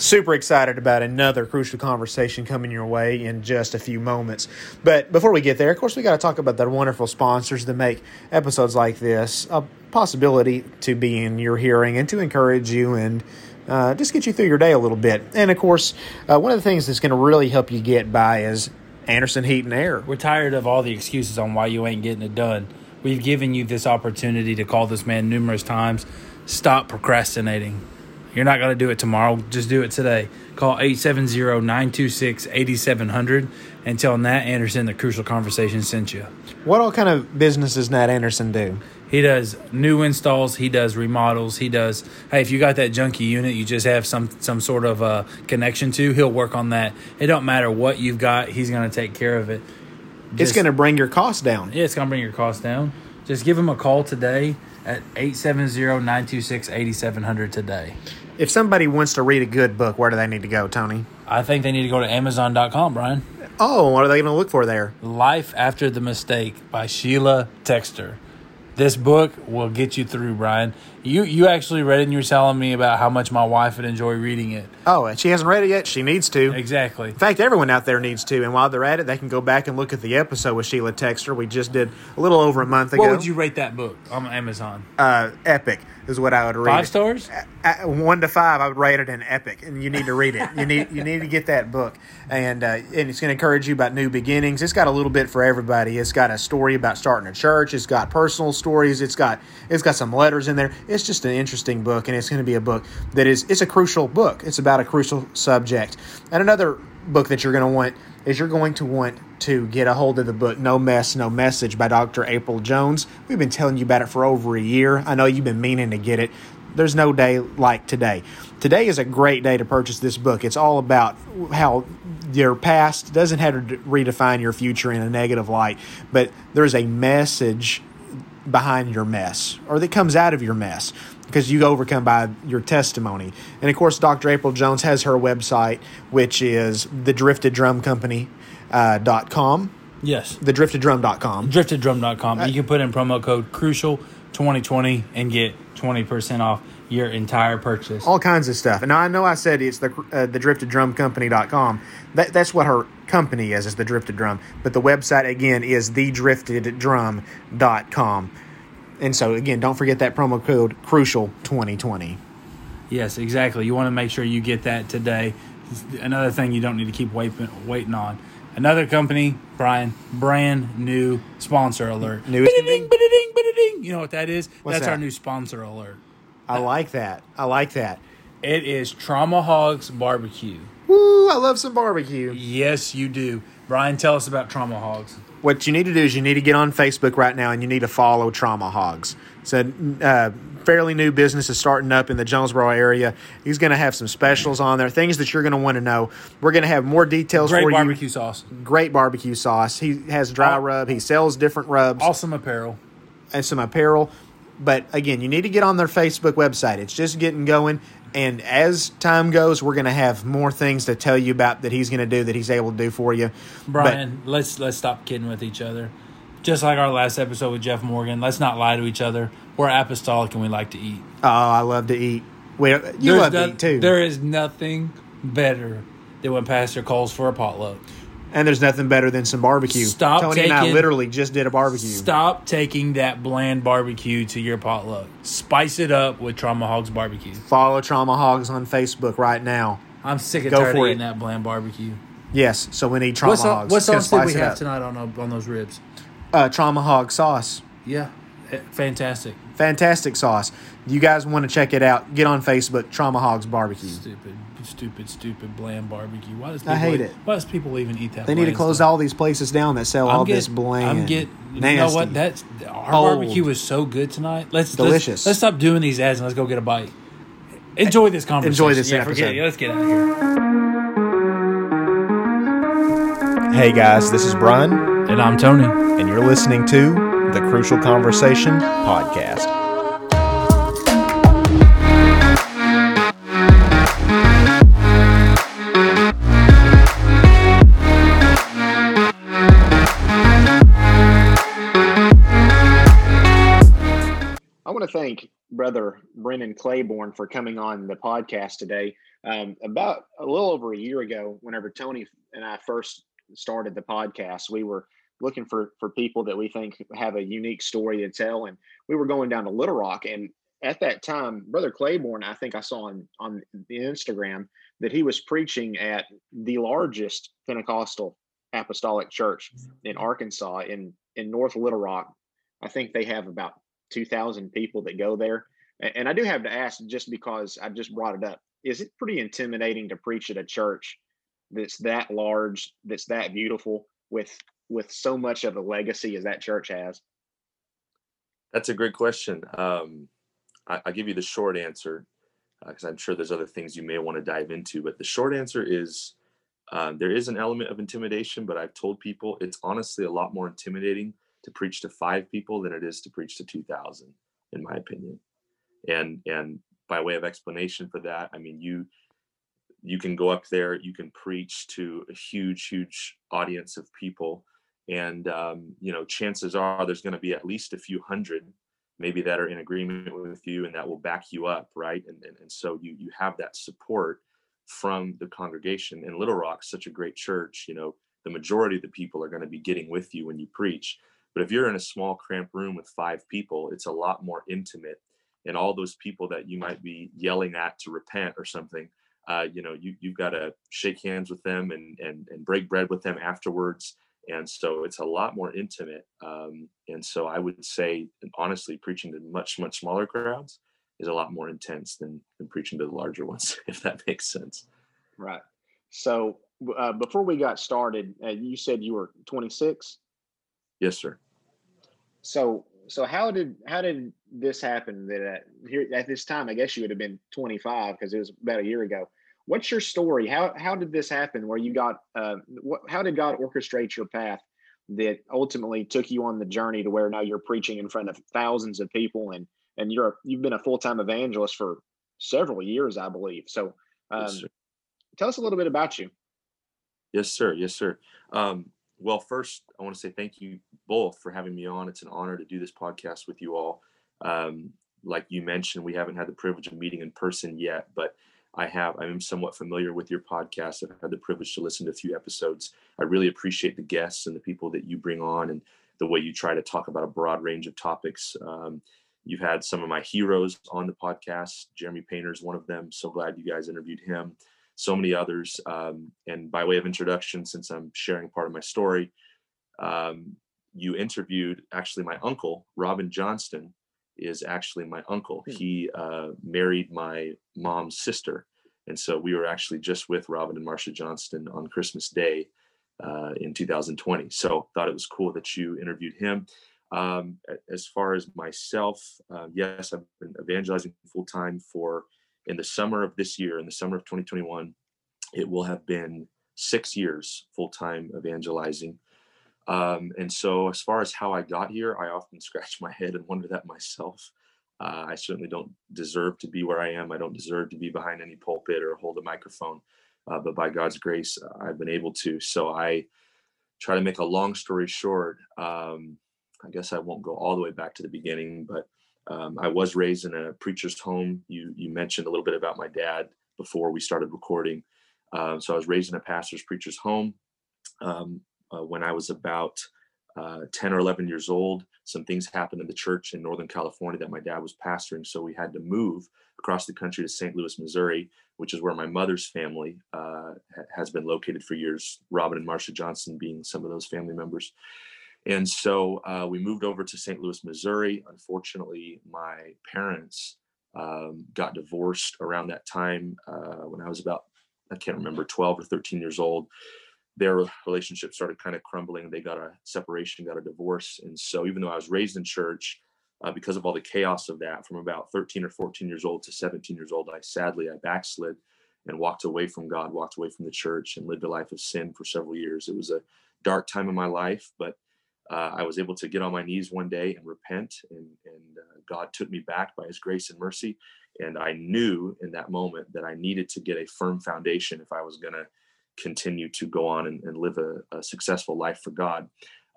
Super excited about another crucial conversation coming your way in just a few moments. But before we get there, of course, we got to talk about the wonderful sponsors that make episodes like this a possibility to be in your hearing and to encourage you and uh, just get you through your day a little bit. And of course, uh, one of the things that's going to really help you get by is Anderson Heat and Air. We're tired of all the excuses on why you ain't getting it done. We've given you this opportunity to call this man numerous times. Stop procrastinating. You're not going to do it tomorrow. Just do it today. Call 870-926-8700 and tell Nat Anderson the Crucial Conversation sent you. What all kind of business does Nat Anderson do? He does new installs. He does remodels. He does. Hey, if you got that junky unit, you just have some some sort of uh, connection to. He'll work on that. It don't matter what you've got. He's going to take care of it. it's going to bring your costs down. Yeah, it's going to bring your costs down. Just give him a call today at 870-926-8700 today. If somebody wants to read a good book, where do they need to go, Tony? I think they need to go to Amazon.com, Brian. Oh, what are they going to look for there? Life After the Mistake by Sheila Texter. This book will get you through, Brian. You you actually read it and you were telling me about how much my wife would enjoy reading it. Oh, and she hasn't read it yet. She needs to. Exactly. In fact, everyone out there needs to. And while they're at it, they can go back and look at the episode with Sheila Texter we just did a little over a month ago. What would you rate that book on Amazon? Uh, epic is what I would rate. Five stars? Uh, one to five, I would rate it an epic, and you need to read it. You need you need to get that book, and uh, and it's going to encourage you about new beginnings. It's got a little bit for everybody. It's got a story about starting a church. It's got personal stories. It's got it's got some letters in there. It's just an interesting book, and it's going to be a book that is it's a crucial book. It's about a crucial subject. And another book that you're going to want is you're going to want to get a hold of the book No Mess, No Message by Dr. April Jones. We've been telling you about it for over a year. I know you've been meaning to get it. There's no day like today. Today is a great day to purchase this book. It's all about how your past doesn't have to redefine your future in a negative light, but there's a message behind your mess or that comes out of your mess because you overcome by your testimony. And of course, Dr. April Jones has her website, which is the Drifted Drum Company. Uh, dot com, Yes. the drifteddrum.com. drifteddrum.com. You can put in promo code crucial 2020 and get 20% off your entire purchase. all kinds of stuff. And I know I said it's the uh, the drifteddrumcompany.com. That that's what her company is, is the Drifted Drum. But the website again is thedrifteddrum.com. And so again, don't forget that promo code crucial 2020. Yes, exactly. You want to make sure you get that today. Another thing you don't need to keep waiting waiting on. Another company, Brian, brand new sponsor alert. Biddy-ding, thing? biddy-ding, biddy-ding. You know what that is? What's That's that? our new sponsor alert. I like that. I like that. It is Trauma Hogs Barbecue. Woo, I love some barbecue. Yes, you do. Brian, tell us about Trauma Hogs. What you need to do is you need to get on Facebook right now and you need to follow Trauma Hogs. It's a uh, fairly new business is starting up in the Jonesboro area. He's going to have some specials on there, things that you're going to want to know. We're going to have more details for you. Great barbecue sauce. Great barbecue sauce. He has dry Aw- rub. He sells different rubs Awesome apparel. and some apparel. But again, you need to get on their Facebook website. It's just getting going. And as time goes, we're going to have more things to tell you about that he's going to do that he's able to do for you. Brian, let's let's stop kidding with each other. Just like our last episode with Jeff Morgan, let's not lie to each other. We're apostolic and we like to eat. Oh, I love to eat. We, you There's love no- to eat too. There is nothing better than when Pastor calls for a potluck. And there's nothing better than some barbecue. Stop Tony and I taking- literally just did a barbecue. Stop taking that bland barbecue to your potluck. Spice it up with Trauma Hogs barbecue. Follow Trauma Hogs on Facebook right now. I'm sick and Go tired of eating it. that bland barbecue. Yes, so we need Trauma What, sau- Hogs. what sauce did we have up. tonight on, on those ribs? Uh, Trauma Hog sauce. Yeah, eh, fantastic. Fantastic sauce. You guys want to check it out? Get on Facebook, Trauma Hogs Barbecue. Stupid, stupid, stupid bland barbecue. Why does I people hate e- it. Why does people even eat that? They need to close stuff? all these places down that sell all I'm this get- bland. I'm get. You nasty. know what? That's our Old. barbecue was so good tonight. Let's Delicious. Let's, let's stop doing these ads and let's go get a bite. Enjoy this conversation. Enjoy this yeah, episode. Forget it. Let's get out of here. Hey guys, this is Brian, And I'm Tony. and you're listening to the Crucial Conversation podcast. Want to thank brother Brennan Claiborne for coming on the podcast today. Um, about a little over a year ago, whenever Tony and I first started the podcast, we were looking for for people that we think have a unique story to tell, and we were going down to Little Rock. And at that time, Brother Claiborne, I think I saw on on the Instagram that he was preaching at the largest Pentecostal Apostolic Church in Arkansas in in North Little Rock. I think they have about 2,000 people that go there. And I do have to ask, just because I just brought it up, is it pretty intimidating to preach at a church that's that large, that's that beautiful, with with so much of a legacy as that church has? That's a great question. Um, I, will give you the short answer because uh, I'm sure there's other things you may want to dive into. But the short answer is uh, there is an element of intimidation, but I've told people it's honestly a lot more intimidating to preach to five people than it is to preach to 2,000, in my opinion. And and by way of explanation for that, I mean you you can go up there, you can preach to a huge, huge audience of people, and um, you know chances are there's going to be at least a few hundred maybe that are in agreement with you and that will back you up right? And, and, and so you you have that support from the congregation. And little rock such a great church you know the majority of the people are going to be getting with you when you preach but if you're in a small cramped room with five people it's a lot more intimate and all those people that you might be yelling at to repent or something uh, you know you, you've got to shake hands with them and, and and break bread with them afterwards and so it's a lot more intimate um, and so i would say honestly preaching to much much smaller crowds is a lot more intense than than preaching to the larger ones if that makes sense. Right. So uh, before we got started uh, you said you were 26 yes sir so so how did how did this happen that at, here at this time i guess you would have been 25 because it was about a year ago What's your story? How how did this happen? Where you got uh, what? How did God orchestrate your path that ultimately took you on the journey to where now you're preaching in front of thousands of people and and you're you've been a full time evangelist for several years, I believe. So, um, yes, tell us a little bit about you. Yes, sir. Yes, sir. Um, well, first, I want to say thank you both for having me on. It's an honor to do this podcast with you all. Um, like you mentioned, we haven't had the privilege of meeting in person yet, but I have. I'm somewhat familiar with your podcast. I've had the privilege to listen to a few episodes. I really appreciate the guests and the people that you bring on and the way you try to talk about a broad range of topics. Um, you've had some of my heroes on the podcast. Jeremy Painter is one of them. So glad you guys interviewed him. So many others. Um, and by way of introduction, since I'm sharing part of my story, um, you interviewed actually my uncle, Robin Johnston, is actually my uncle. Hmm. He uh, married my mom's sister. And so we were actually just with Robin and Marcia Johnston on Christmas Day uh, in 2020. So thought it was cool that you interviewed him. Um, as far as myself, uh, yes, I've been evangelizing full time for in the summer of this year, in the summer of 2021, it will have been six years full time evangelizing. Um, and so, as far as how I got here, I often scratch my head and wonder that myself. Uh, I certainly don't deserve to be where I am. I don't deserve to be behind any pulpit or hold a microphone. Uh, but by God's grace, uh, I've been able to. So I try to make a long story short. Um, I guess I won't go all the way back to the beginning, but um, I was raised in a preacher's home. You you mentioned a little bit about my dad before we started recording. Um, so I was raised in a pastor's preacher's home. Um, uh, when I was about uh, 10 or 11 years old. Some things happened in the church in Northern California that my dad was pastoring. So we had to move across the country to St. Louis, Missouri, which is where my mother's family uh, has been located for years, Robin and Marcia Johnston being some of those family members. And so uh, we moved over to St. Louis, Missouri. Unfortunately, my parents um, got divorced around that time uh, when I was about, I can't remember, 12 or 13 years old their relationship started kind of crumbling. They got a separation, got a divorce. And so, even though I was raised in church, uh, because of all the chaos of that, from about 13 or 14 years old to 17 years old, I sadly I backslid and walked away from God, walked away from the church, and lived a life of sin for several years. It was a dark time in my life, but uh, I was able to get on my knees one day and repent, and, and uh, God took me back by His grace and mercy. And I knew in that moment that I needed to get a firm foundation if I was going to continue to go on and, and live a, a, successful life for God.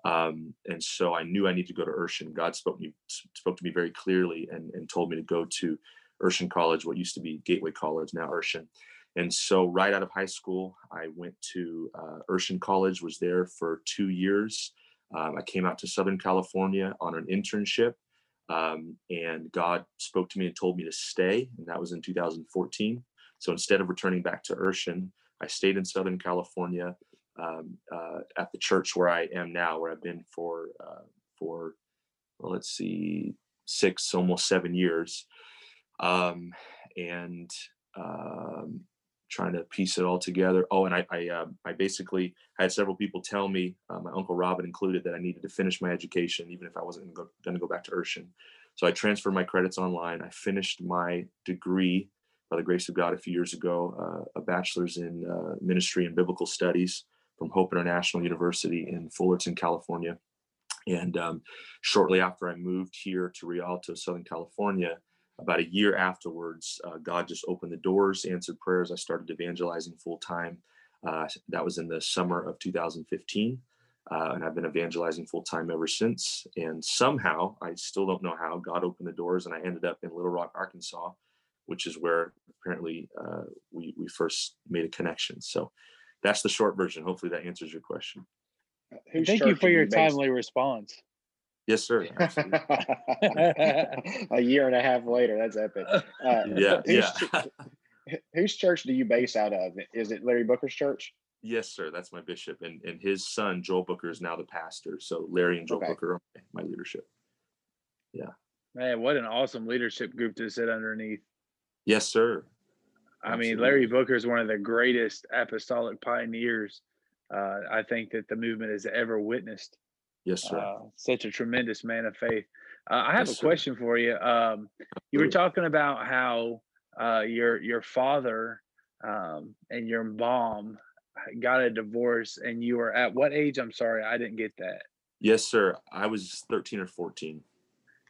Um, and so I knew I needed to go to Urshan. God spoke me spoke to me very clearly and, and told me to go to Urshan College, what used to be Gateway College, now Urshan. And so right out of high school, I went to uh, Urshan College, was there for two years. Um, I came out to Southern California on an internship, um, and God spoke to me and told me to stay, and that was in 2014. So instead of returning back to Urshan, I stayed in Southern California um, uh, at the church where I am now, where I've been for uh, for well, let's see, six, almost seven years, um, and um, trying to piece it all together. Oh, and I I, uh, I basically had several people tell me, uh, my uncle Robin included, that I needed to finish my education, even if I wasn't going to go back to Urshan. So I transferred my credits online. I finished my degree by the grace of God a few years ago, uh, a bachelor's in uh, ministry and biblical studies from Hope International University in Fullerton, California. And um, shortly after I moved here to Rialto, Southern California, about a year afterwards, uh, God just opened the doors, answered prayers. I started evangelizing full time. Uh, that was in the summer of 2015. Uh, and I've been evangelizing full time ever since. And somehow, I still don't know how, God opened the doors and I ended up in Little Rock, Arkansas, which is where apparently uh, we, we first made a connection. So that's the short version. Hopefully that answers your question. Whose Thank you for your timely response. Yes, sir. a year and a half later, that's epic. Uh, yeah, yeah. whose church do you base out of? Is it Larry Booker's church? Yes, sir. That's my bishop, and and his son Joel Booker is now the pastor. So Larry and Joel okay. Booker are my leadership. Yeah. Man, what an awesome leadership group to sit underneath. Yes, sir. I mean, Larry Booker is one of the greatest apostolic pioneers uh, I think that the movement has ever witnessed. Yes, sir. Uh, such a tremendous man of faith. Uh, I have yes, a question sir. for you. Um, you were talking about how uh, your your father um, and your mom got a divorce, and you were at what age? I'm sorry, I didn't get that. Yes, sir. I was 13 or 14.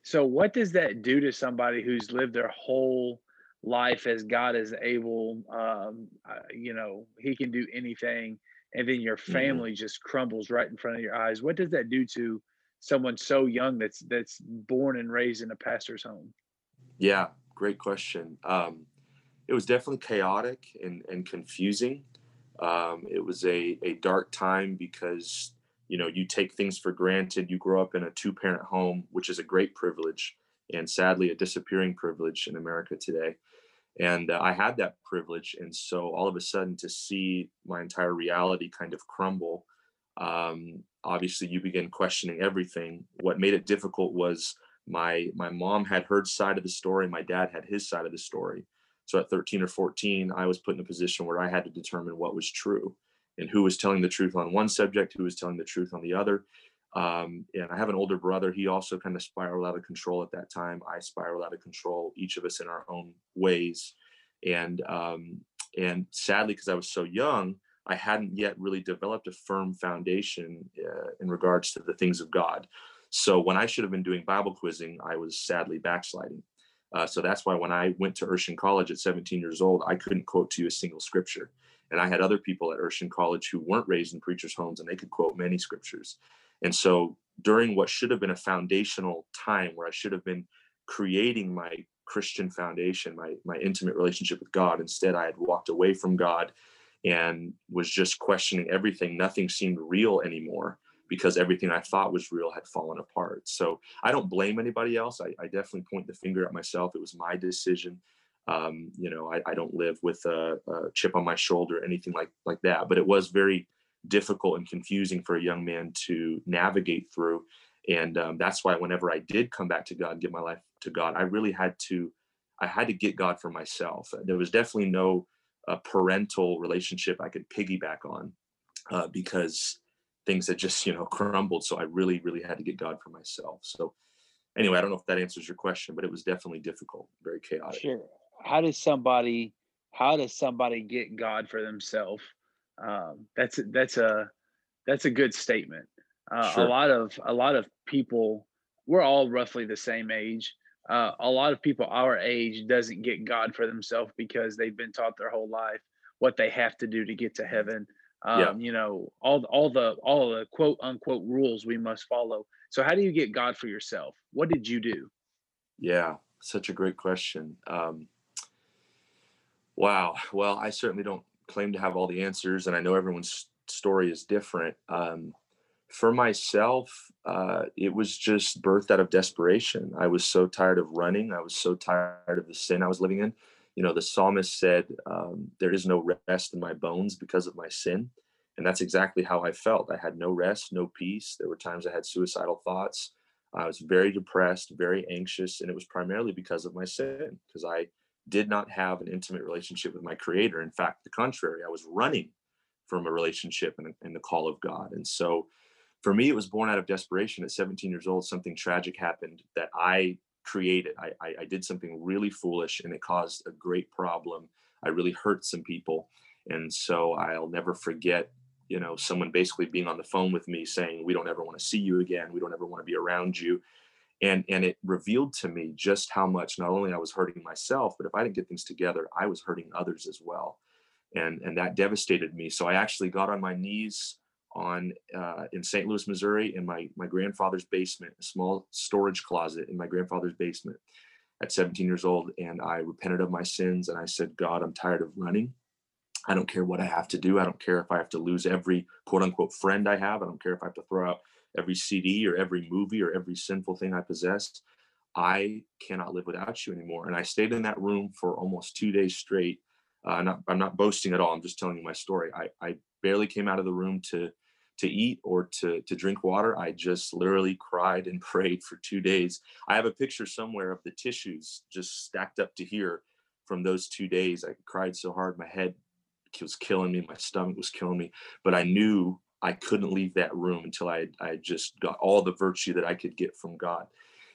So, what does that do to somebody who's lived their whole life as God is able? Um, you know, He can do anything and then your mm-hmm. family mm-hmm. just crumbles right in front of your eyes what does that do to someone so young that's that's born and raised in a pastor's home yeah great question um, it was definitely chaotic and, and confusing um, it was a, a dark time because you know you take things for granted you grow up in a two parent home which is a great privilege and sadly a disappearing privilege in america today and uh, i had that privilege and so all of a sudden to see my entire reality kind of crumble um, obviously you begin questioning everything. What made it difficult was my my mom had her side of the story my dad had his side of the story. So at 13 or 14 i was put in a position where i had to determine what was true and who was telling the truth on one subject who was telling the truth on the other um, and I have an older brother. He also kind of spiraled out of control at that time. I spiraled out of control, each of us in our own ways. And um, and sadly, because I was so young, I hadn't yet really developed a firm foundation uh, in regards to the things of God. So when I should have been doing Bible quizzing, I was sadly backsliding. Uh, so that's why when I went to Urshan College at 17 years old, I couldn't quote to you a single scripture. And I had other people at Urshan College who weren't raised in preachers' homes and they could quote many scriptures. And so during what should have been a foundational time where I should have been creating my Christian foundation, my my intimate relationship with God, instead I had walked away from God and was just questioning everything. Nothing seemed real anymore because everything I thought was real had fallen apart. So I don't blame anybody else. I, I definitely point the finger at myself. It was my decision. Um, you know, I, I, don't live with a, a, chip on my shoulder, anything like like that. But it was very difficult and confusing for a young man to navigate through. And um, that's why whenever I did come back to God, give my life to God, I really had to, I had to get God for myself. There was definitely no uh, parental relationship I could piggyback on uh, because things had just, you know, crumbled. So I really, really had to get God for myself. So anyway, I don't know if that answers your question, but it was definitely difficult, very chaotic. Sure. How does somebody, how does somebody get God for themselves? Um, that's that's a that's a good statement. Uh, sure. A lot of a lot of people, we're all roughly the same age. Uh, a lot of people our age doesn't get God for themselves because they've been taught their whole life what they have to do to get to heaven. Um, Yeah. You know, all all the all the quote unquote rules we must follow. So how do you get God for yourself? What did you do? Yeah, such a great question. Um, wow. Well, I certainly don't claim to have all the answers, and I know everyone's story is different. Um, for myself, uh, it was just birthed out of desperation. I was so tired of running. I was so tired of the sin I was living in. You know, the psalmist said, um, There is no rest in my bones because of my sin. And that's exactly how I felt. I had no rest, no peace. There were times I had suicidal thoughts. I was very depressed, very anxious, and it was primarily because of my sin, because I did not have an intimate relationship with my creator. In fact, the contrary, I was running from a relationship and, and the call of God. And so for me, it was born out of desperation. At 17 years old, something tragic happened that I created. I, I, I did something really foolish and it caused a great problem. I really hurt some people. And so I'll never forget you know someone basically being on the phone with me saying we don't ever want to see you again we don't ever want to be around you and and it revealed to me just how much not only i was hurting myself but if i didn't get things together i was hurting others as well and and that devastated me so i actually got on my knees on uh, in st louis missouri in my my grandfather's basement a small storage closet in my grandfather's basement at 17 years old and i repented of my sins and i said god i'm tired of running I don't care what I have to do. I don't care if I have to lose every quote unquote friend I have. I don't care if I have to throw out every CD or every movie or every sinful thing I possess. I cannot live without you anymore. And I stayed in that room for almost two days straight. Uh, not, I'm not boasting at all. I'm just telling you my story. I, I barely came out of the room to to eat or to to drink water. I just literally cried and prayed for two days. I have a picture somewhere of the tissues just stacked up to here from those two days. I cried so hard, my head was killing me, my stomach was killing me, but I knew I couldn't leave that room until I I just got all the virtue that I could get from God.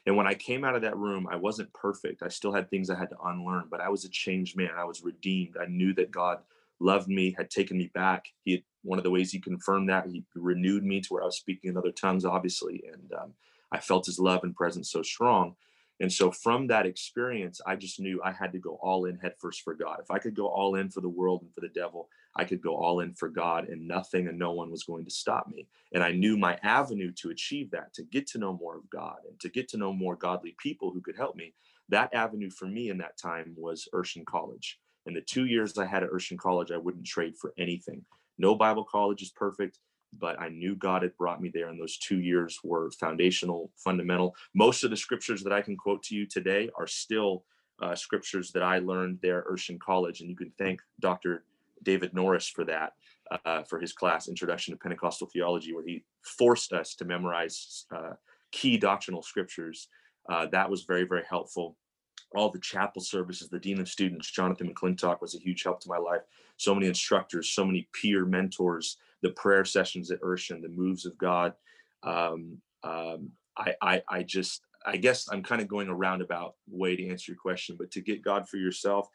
And when I came out of that room, I wasn't perfect. I still had things I had to unlearn, but I was a changed man. I was redeemed. I knew that God loved me, had taken me back. He had, one of the ways he confirmed that he renewed me to where I was speaking in other tongues, obviously, and um, I felt his love and presence so strong. And so from that experience, I just knew I had to go all in head first for God. If I could go all in for the world and for the devil, I could go all in for God and nothing and no one was going to stop me. And I knew my avenue to achieve that, to get to know more of God and to get to know more godly people who could help me. That avenue for me in that time was Urshan College. And the two years I had at Urshan College, I wouldn't trade for anything. No Bible college is perfect but I knew God had brought me there, and those two years were foundational, fundamental. Most of the scriptures that I can quote to you today are still uh, scriptures that I learned there at Urshan College, and you can thank Dr. David Norris for that, uh, for his class, Introduction to Pentecostal Theology, where he forced us to memorize uh, key doctrinal scriptures. Uh, that was very, very helpful all the chapel services, the dean of students, Jonathan McClintock, was a huge help to my life. So many instructors, so many peer mentors, the prayer sessions at Urshan, the moves of God. Um, um, I, I, I just, I guess I'm kind of going a roundabout way to answer your question, but to get God for yourself,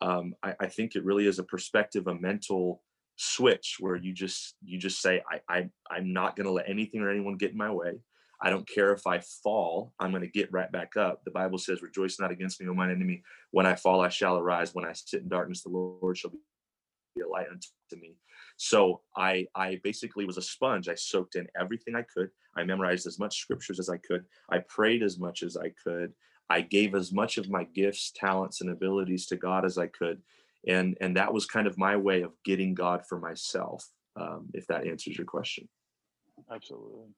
um, I, I think it really is a perspective, a mental switch where you just, you just say, I, I I'm not going to let anything or anyone get in my way. I don't care if I fall, I'm going to get right back up. The Bible says, Rejoice not against me, O mine enemy. When I fall, I shall arise. When I sit in darkness, the Lord shall be a light unto me. So I, I basically was a sponge. I soaked in everything I could. I memorized as much scriptures as I could. I prayed as much as I could. I gave as much of my gifts, talents, and abilities to God as I could. And, and that was kind of my way of getting God for myself, um, if that answers your question. Absolutely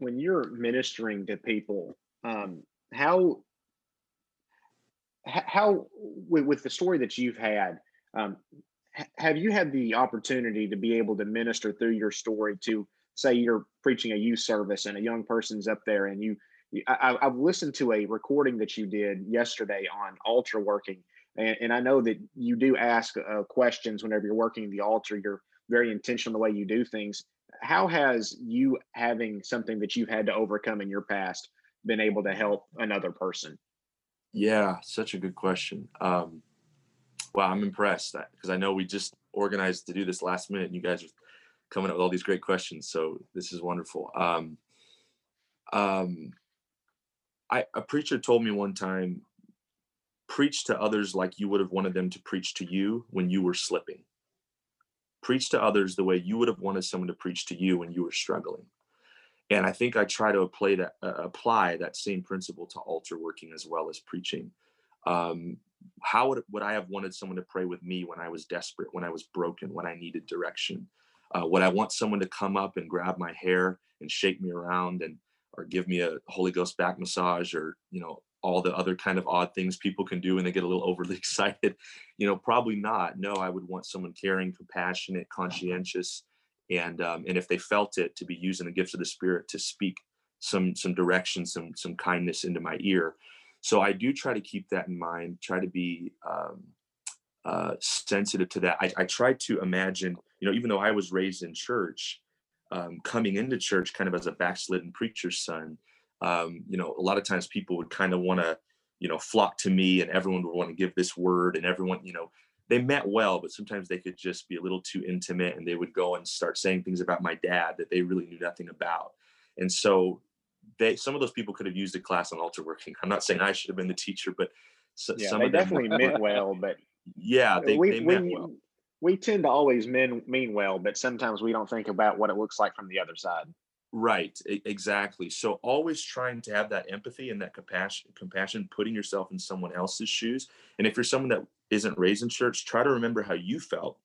when you're ministering to people, um, how how with, with, the story that you've had, um, have you had the opportunity to be able to minister through your story to say you're preaching a youth service and a young person's up there and you, I, have listened to a recording that you did yesterday on altar working and, and I know that you do ask uh, questions whenever you're working the altar. You're very intentional the way you do things how has you having something that you've had to overcome in your past been able to help another person? Yeah, such a good question. Um, wow, I'm impressed because I know we just organized to do this last minute, and you guys are coming up with all these great questions. So this is wonderful. Um, um, I, a preacher told me one time, preach to others like you would have wanted them to preach to you when you were slipping. preach to others the way you would have wanted someone to preach to you when you were struggling. And I think I try to apply that uh, apply that same principle to altar working as well as preaching. Um, how would, would I have wanted someone to pray with me when I was desperate, when I was broken, when I needed direction? Uh, would I want someone to come up and grab my hair and shake me around and or give me a Holy Ghost back massage or you know all the other kind of odd things people can do when they get a little overly excited? You know, probably not. No, I would want someone caring, compassionate, conscientious, and um, and if they felt it, to be using the gifts of the Spirit to speak some some direction, some some kindness into my ear. So I do try to keep that in mind. Try to be um, uh, sensitive to that. I, I try to imagine, you know, even though I was raised in church, um, coming into church kind of as a backslidden preacher's son, um, you know, a lot of times people would kind of want to, you know, flock to me and everyone would want to give this word and everyone, you know, they met well, but sometimes they could just be a little too intimate and they would go and start saying things about my dad that they really knew nothing about. And so they, some of those people could have used a class on altar working. I'm not saying I should have been the teacher, but so, yeah, some they definitely meant well, but yeah, they, we, they meant we, well we tend to always mean mean well, but sometimes we don't think about what it looks like from the other side. Right, exactly. So always trying to have that empathy and that compassion, compassion, putting yourself in someone else's shoes. And if you're someone that isn't raised in church, try to remember how you felt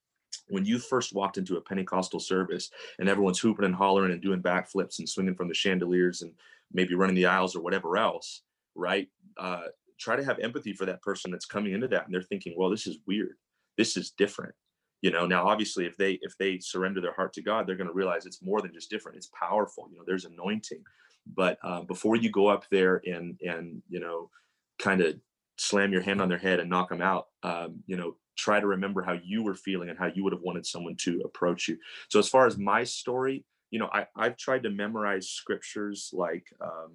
when you first walked into a Pentecostal service and everyone's hooping and hollering and doing backflips and swinging from the chandeliers and maybe running the aisles or whatever else, right? Uh, try to have empathy for that person that's coming into that and they're thinking, well, this is weird. This is different you know now obviously if they if they surrender their heart to god they're going to realize it's more than just different it's powerful you know there's anointing. But uh, before you go up there and and you know kind of slam your hand on their head and knock them out um, you know try to remember how you were feeling and how you would have wanted someone to approach you. So as far as my story you know I, i've tried to memorize scriptures like um,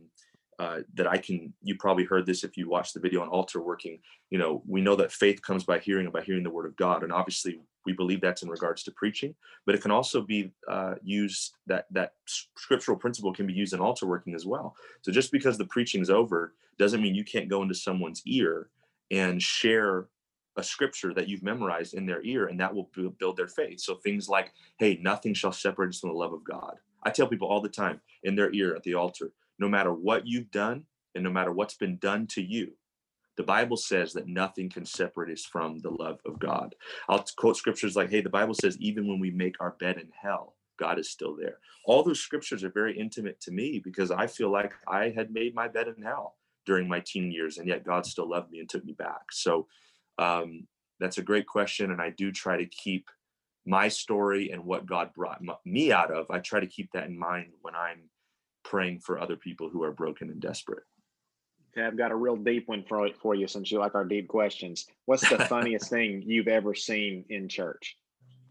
uh, that I can, you probably heard this if you watched the video on altar working. You know, we know that faith comes by hearing and by hearing the word of God. And obviously, we believe that's in regards to preaching, but it can also be uh, used that that scriptural principle can be used in altar working as well. So just because the preaching's over doesn't mean you can't go into someone's ear and share a scripture that you've memorized in their ear, and that will build their faith. So things like, "Hey, nothing shall separate us from the love of God." I tell people all the time in their ear at the altar, no matter what you've done and no matter what's been done to you, the Bible says that nothing can separate us from the love of God. I'll quote scriptures like, hey, the Bible says, even when we make our bed in hell, God is still there. All those scriptures are very intimate to me because I feel like I had made my bed in hell during my teen years, and yet God still loved me and took me back. So um, that's a great question. And I do try to keep my story and what God brought me out of, I try to keep that in mind when I'm praying for other people who are broken and desperate. Okay, I've got a real deep one for, for you since you like our deep questions. What's the funniest thing you've ever seen in church?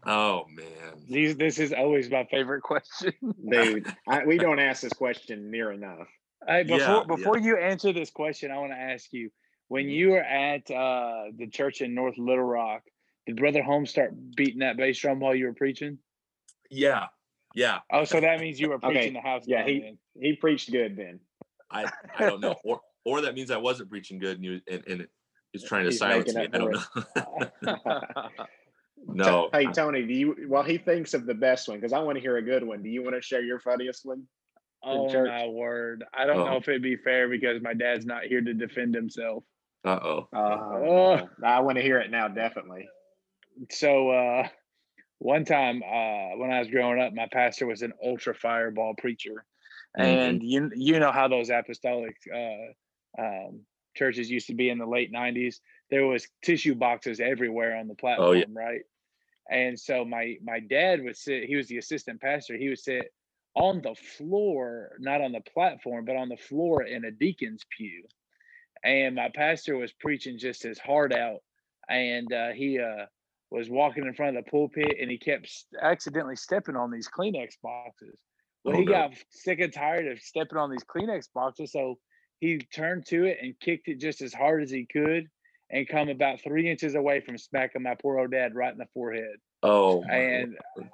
Oh man, These, this is always my favorite question, dude. I, we don't ask this question near enough. Hey, before yeah, before yeah. you answer this question, I want to ask you: when mm-hmm. you were at uh, the church in North Little Rock, did Brother Holmes start beating that bass drum while you were preaching? Yeah, yeah. Oh, so that means you were preaching okay. the house. Yeah, he then. he preached good then. I I don't know, or or that means I wasn't preaching good, and you and, and he's trying to He's silence me. I don't know. no. Hey Tony, do you? While he thinks of the best one, because I want to hear a good one. Do you want to share your funniest one? Oh church? my word! I don't oh. know if it'd be fair because my dad's not here to defend himself. Uh-oh. Uh oh. I want to hear it now, definitely. So uh one time uh when I was growing up, my pastor was an ultra fireball preacher. Mm-hmm. And you you know how those apostolic uh, um, churches used to be in the late '90s. There was tissue boxes everywhere on the platform, oh, yeah. right? And so my my dad would sit. He was the assistant pastor. He would sit on the floor, not on the platform, but on the floor in a deacon's pew. And my pastor was preaching just his heart out, and uh, he uh, was walking in front of the pulpit, and he kept accidentally stepping on these Kleenex boxes. Well, oh, he got sick and tired of stepping on these Kleenex boxes, so he turned to it and kicked it just as hard as he could, and come about three inches away from smacking my poor old dad right in the forehead. Oh, and uh,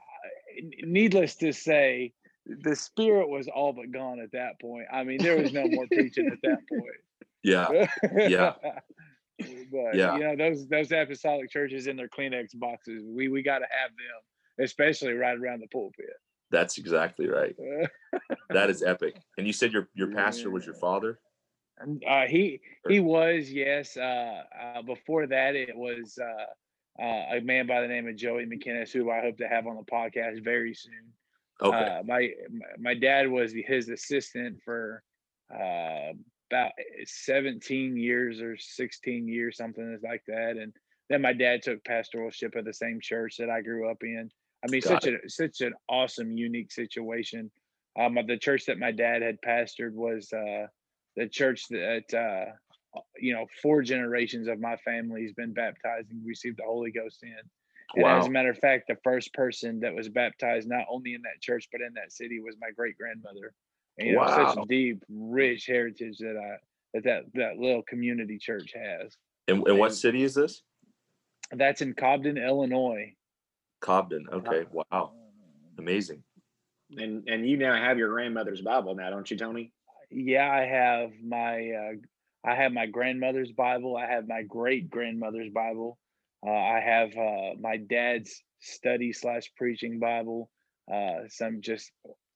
needless to say, the spirit was all but gone at that point. I mean, there was no more preaching at that point. Yeah, yeah. but yeah. you know those those apostolic churches in their Kleenex boxes, we we got to have them especially right around the pulpit. That's exactly right. that is epic. And you said your your pastor was your father. Uh, he he was yes. Uh, uh, before that, it was uh, uh, a man by the name of Joey McKinnis, who I hope to have on the podcast very soon. Okay. Uh, my my dad was his assistant for about 17 years or 16 years, something like that, and then my dad took pastoralship at the same church that I grew up in. I mean, Got such it. a such an awesome, unique situation. Um, the church that my dad had pastored was uh, the church that uh, you know four generations of my family has been baptized and received the Holy Ghost in. And wow. as a matter of fact, the first person that was baptized not only in that church but in that city was my great grandmother. And, you wow. know, such a deep, rich heritage that I that that, that little community church has. And, and what city is this? That's in Cobden, Illinois. Cobden. Okay. Wow. Amazing. And and you now have your grandmother's Bible now, don't you, Tony? Yeah, I have my uh, I have my grandmother's Bible. I have my great grandmother's Bible. Uh, I have uh, my dad's study slash preaching Bible. Uh, some just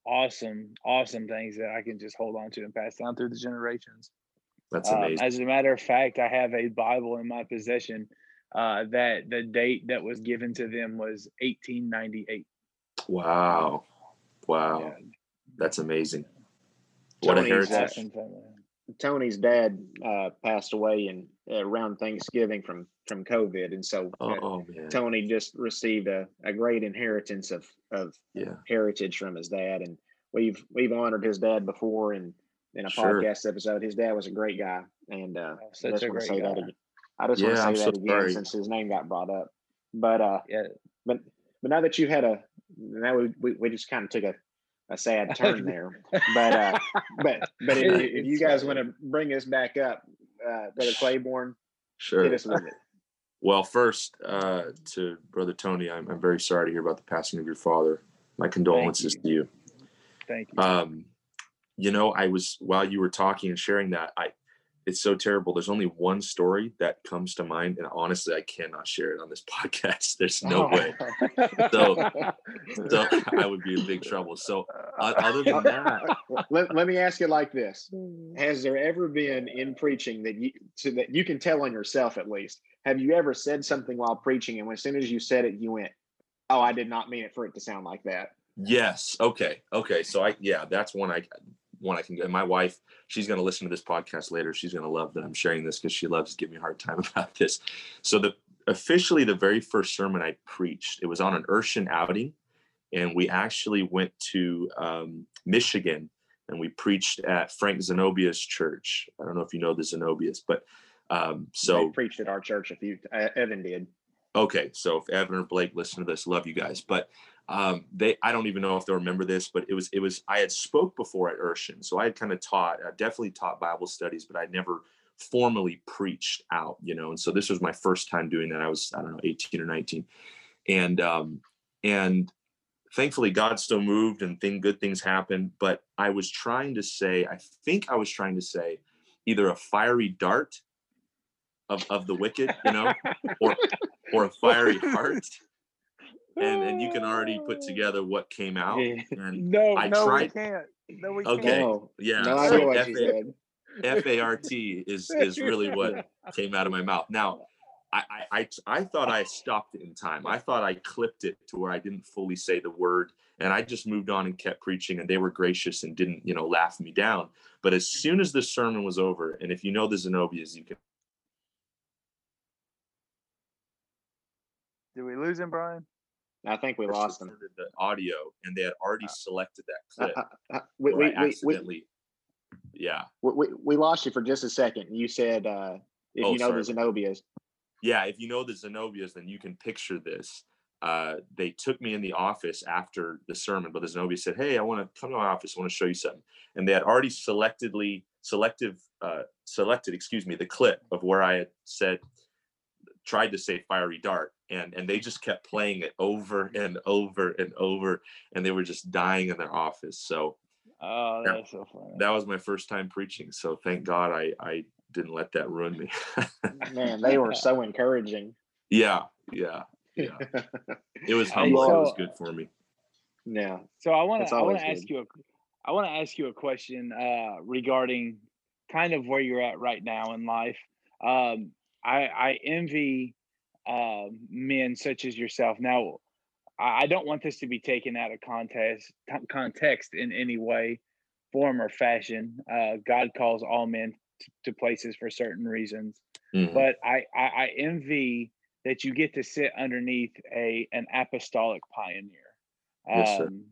awesome, awesome things that I can just hold on to and pass down through the generations. That's um, amazing. as a matter of fact, I have a Bible in my possession uh, that the date that was given to them was 1898. Wow. Wow. Yeah. That's amazing. What Tony's, a heritage. Tony's dad uh, passed away in uh, around Thanksgiving from from COVID, and so uh, oh, Tony just received a, a great inheritance of of yeah. heritage from his dad, and we've we've honored his dad before in in a sure. podcast episode. His dad was a great guy, and uh, oh, Such a great say guy. that again. I just yeah, want to say I'm that so again sorry. since his name got brought up. But uh, yeah, but but now that you had a now we we, we just kind of took a a sad turn there. but uh, but but if, if you guys want to bring us back up, uh, Brother Claiborne, sure, hit us with it. Well, first uh, to Brother Tony, I'm, I'm very sorry to hear about the passing of your father. My condolences you. to you. Thank you. Um, you know, I was while you were talking and sharing that, I it's so terrible. There's only one story that comes to mind, and honestly, I cannot share it on this podcast. There's no way. So, so I would be in big trouble. So, uh, other than that, let, let me ask you like this: Has there ever been in preaching that you so that you can tell on yourself at least? Have you ever said something while preaching, and as soon as you said it, you went, "Oh, I did not mean it for it to sound like that." Yes. Okay. Okay. So I yeah, that's one I one I can go. My wife, she's going to listen to this podcast later. She's going to love that I'm sharing this because she loves give me a hard time about this. So the officially the very first sermon I preached, it was on an Urshan outing, and we actually went to um, Michigan and we preached at Frank Zenobia's church. I don't know if you know the Zenobias, but um, so they preached at our church. If you uh, Evan did. Okay, so if Evan or Blake listen to this, love you guys. But um, they I don't even know if they remember this, but it was it was I had spoke before at Urshan, so I had kind of taught, I definitely taught Bible studies, but I never formally preached out, you know. And so this was my first time doing that. I was I don't know 18 or 19, and um, and thankfully God still moved and thing good things happened. But I was trying to say, I think I was trying to say either a fiery dart of, of the wicked, you know, or or a fiery heart and and you can already put together what came out. And no, I no, tried. we can't. No, we okay. can't. Okay, Yeah. No, so F A R T is is really what came out of my mouth. Now, I, I I thought I stopped it in time. I thought I clipped it to where I didn't fully say the word, and I just moved on and kept preaching. And they were gracious and didn't you know laugh me down. But as soon as the sermon was over, and if you know the Zenobias, you can. Did we lose him, Brian? I think we lost them. The audio, and they had already uh, selected that uh, clip. Uh, uh, we, we, accidentally, we, yeah. We, we lost you for just a second. You said uh, if oh, you know sorry. the Zenobias. Yeah, if you know the Zenobias, then you can picture this. Uh, they took me in the office after the sermon, but the Zenobia said, "Hey, I want to come to my office. I want to show you something." And they had already selectively selective uh, selected, excuse me, the clip of where I had said tried to say fiery dart and and they just kept playing it over and over and over and they were just dying in their office so oh that's so funny that was my first time preaching so thank god i i didn't let that ruin me man they were so encouraging yeah yeah Yeah. It was Hey, humble. it was good for me. Yeah. So I want to I want to ask you a I want to ask you a question uh, regarding kind of where you're at right now in life. Um, I, I envy uh, men such as yourself. Now, I, I don't want this to be taken out of context con- context in any way, form, or fashion. Uh, God calls all men t- to places for certain reasons Mhm. but I, I I envy that you get to sit underneath a an apostolic pioneer. Yes, sir. Um,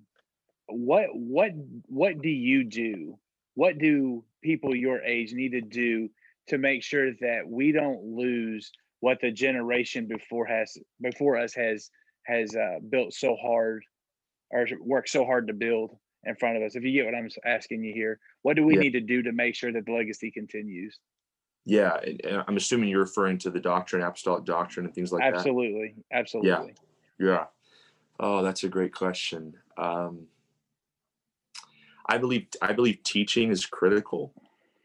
what what what do you do? What do people your age need to do to make sure that we don't lose what the generation before has before us has has uh, built so hard or worked so hard to build in front of us? If you get what I'm asking you here, what do we Yeah. need to do to make sure that the legacy continues? Yeah, and, and I'm assuming you're referring to the doctrine, apostolic doctrine, and things like that. absolutely, absolutely. Yeah. Oh, that's a great question. Um, I believe I believe teaching is critical.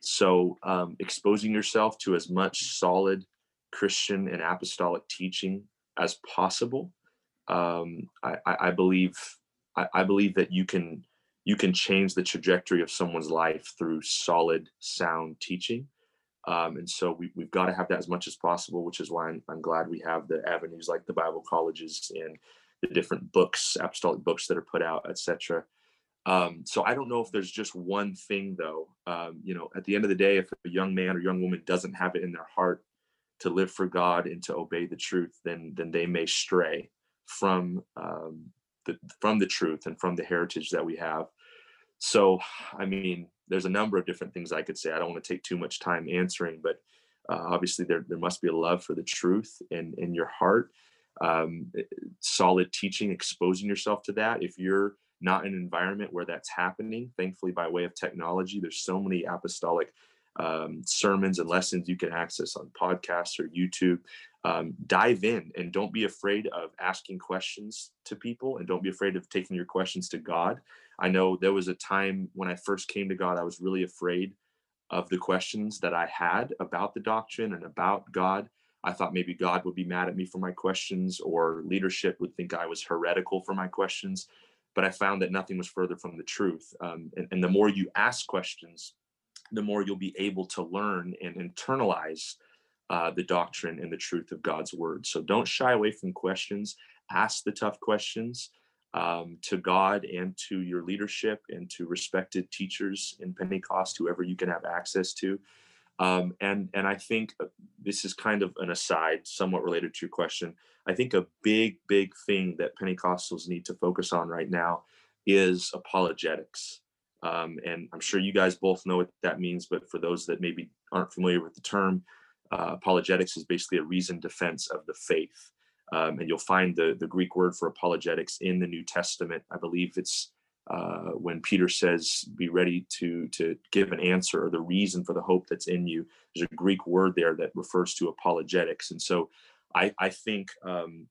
So um, exposing yourself to as much solid Christian and apostolic teaching as possible. Um, I, I, believe I, I believe that you can you can change the trajectory of someone's life through solid, sound teaching. Um, and so we, we've got to have that as much as possible, which is why I'm, I'm glad we have the avenues like the Bible colleges and the different books, apostolic books that are put out, etc. Um, so I don't know if there's just one thing though. Um, you know, at the end of the day, if a young man or young woman doesn't have it in their heart to live for God and to obey the truth, then then they may stray from um, the from the truth and from the heritage that we have. So, I mean, there's a number of different things I could say. I don't want to take too much time answering, but uh, obviously there there must be a love for the truth in in your heart. Um, solid teaching, exposing yourself to that. If you're not an environment where that's happening, thankfully by way of technology, there's so many apostolic um, sermons and lessons you can access on podcasts or YouTube. Um, dive in and don't be afraid of asking questions to people and don't be afraid of taking your questions to God. I know there was a time when I first came to God, I was really afraid of the questions that I had about the doctrine and about God. I thought maybe God would be mad at me for my questions or leadership would think I was heretical for my questions. But I found that nothing was further from the truth. Um, and, and the more you ask questions, the more you'll be able to learn and internalize uh, the doctrine and the truth of God's word. So don't shy away from questions. Ask the tough questions um, to God and to your leadership and to respected teachers in Pentecost, whoever you can have access to. Um, and and I think uh, this is kind of an aside, somewhat related to your question. I think a big big thing that Pentecostals need to focus on right now is apologetics. Um, and I'm sure you guys both know what that means, but for those that maybe aren't familiar with the term, uh, apologetics is basically a reasoned defense of the faith. Um, and you'll find the, the Greek word for apologetics in the New Testament. I believe it's uh, when Peter says, "Be ready to to give an answer or the reason for the hope that's in you." There's a Greek word there that refers to apologetics, and so I, I think um,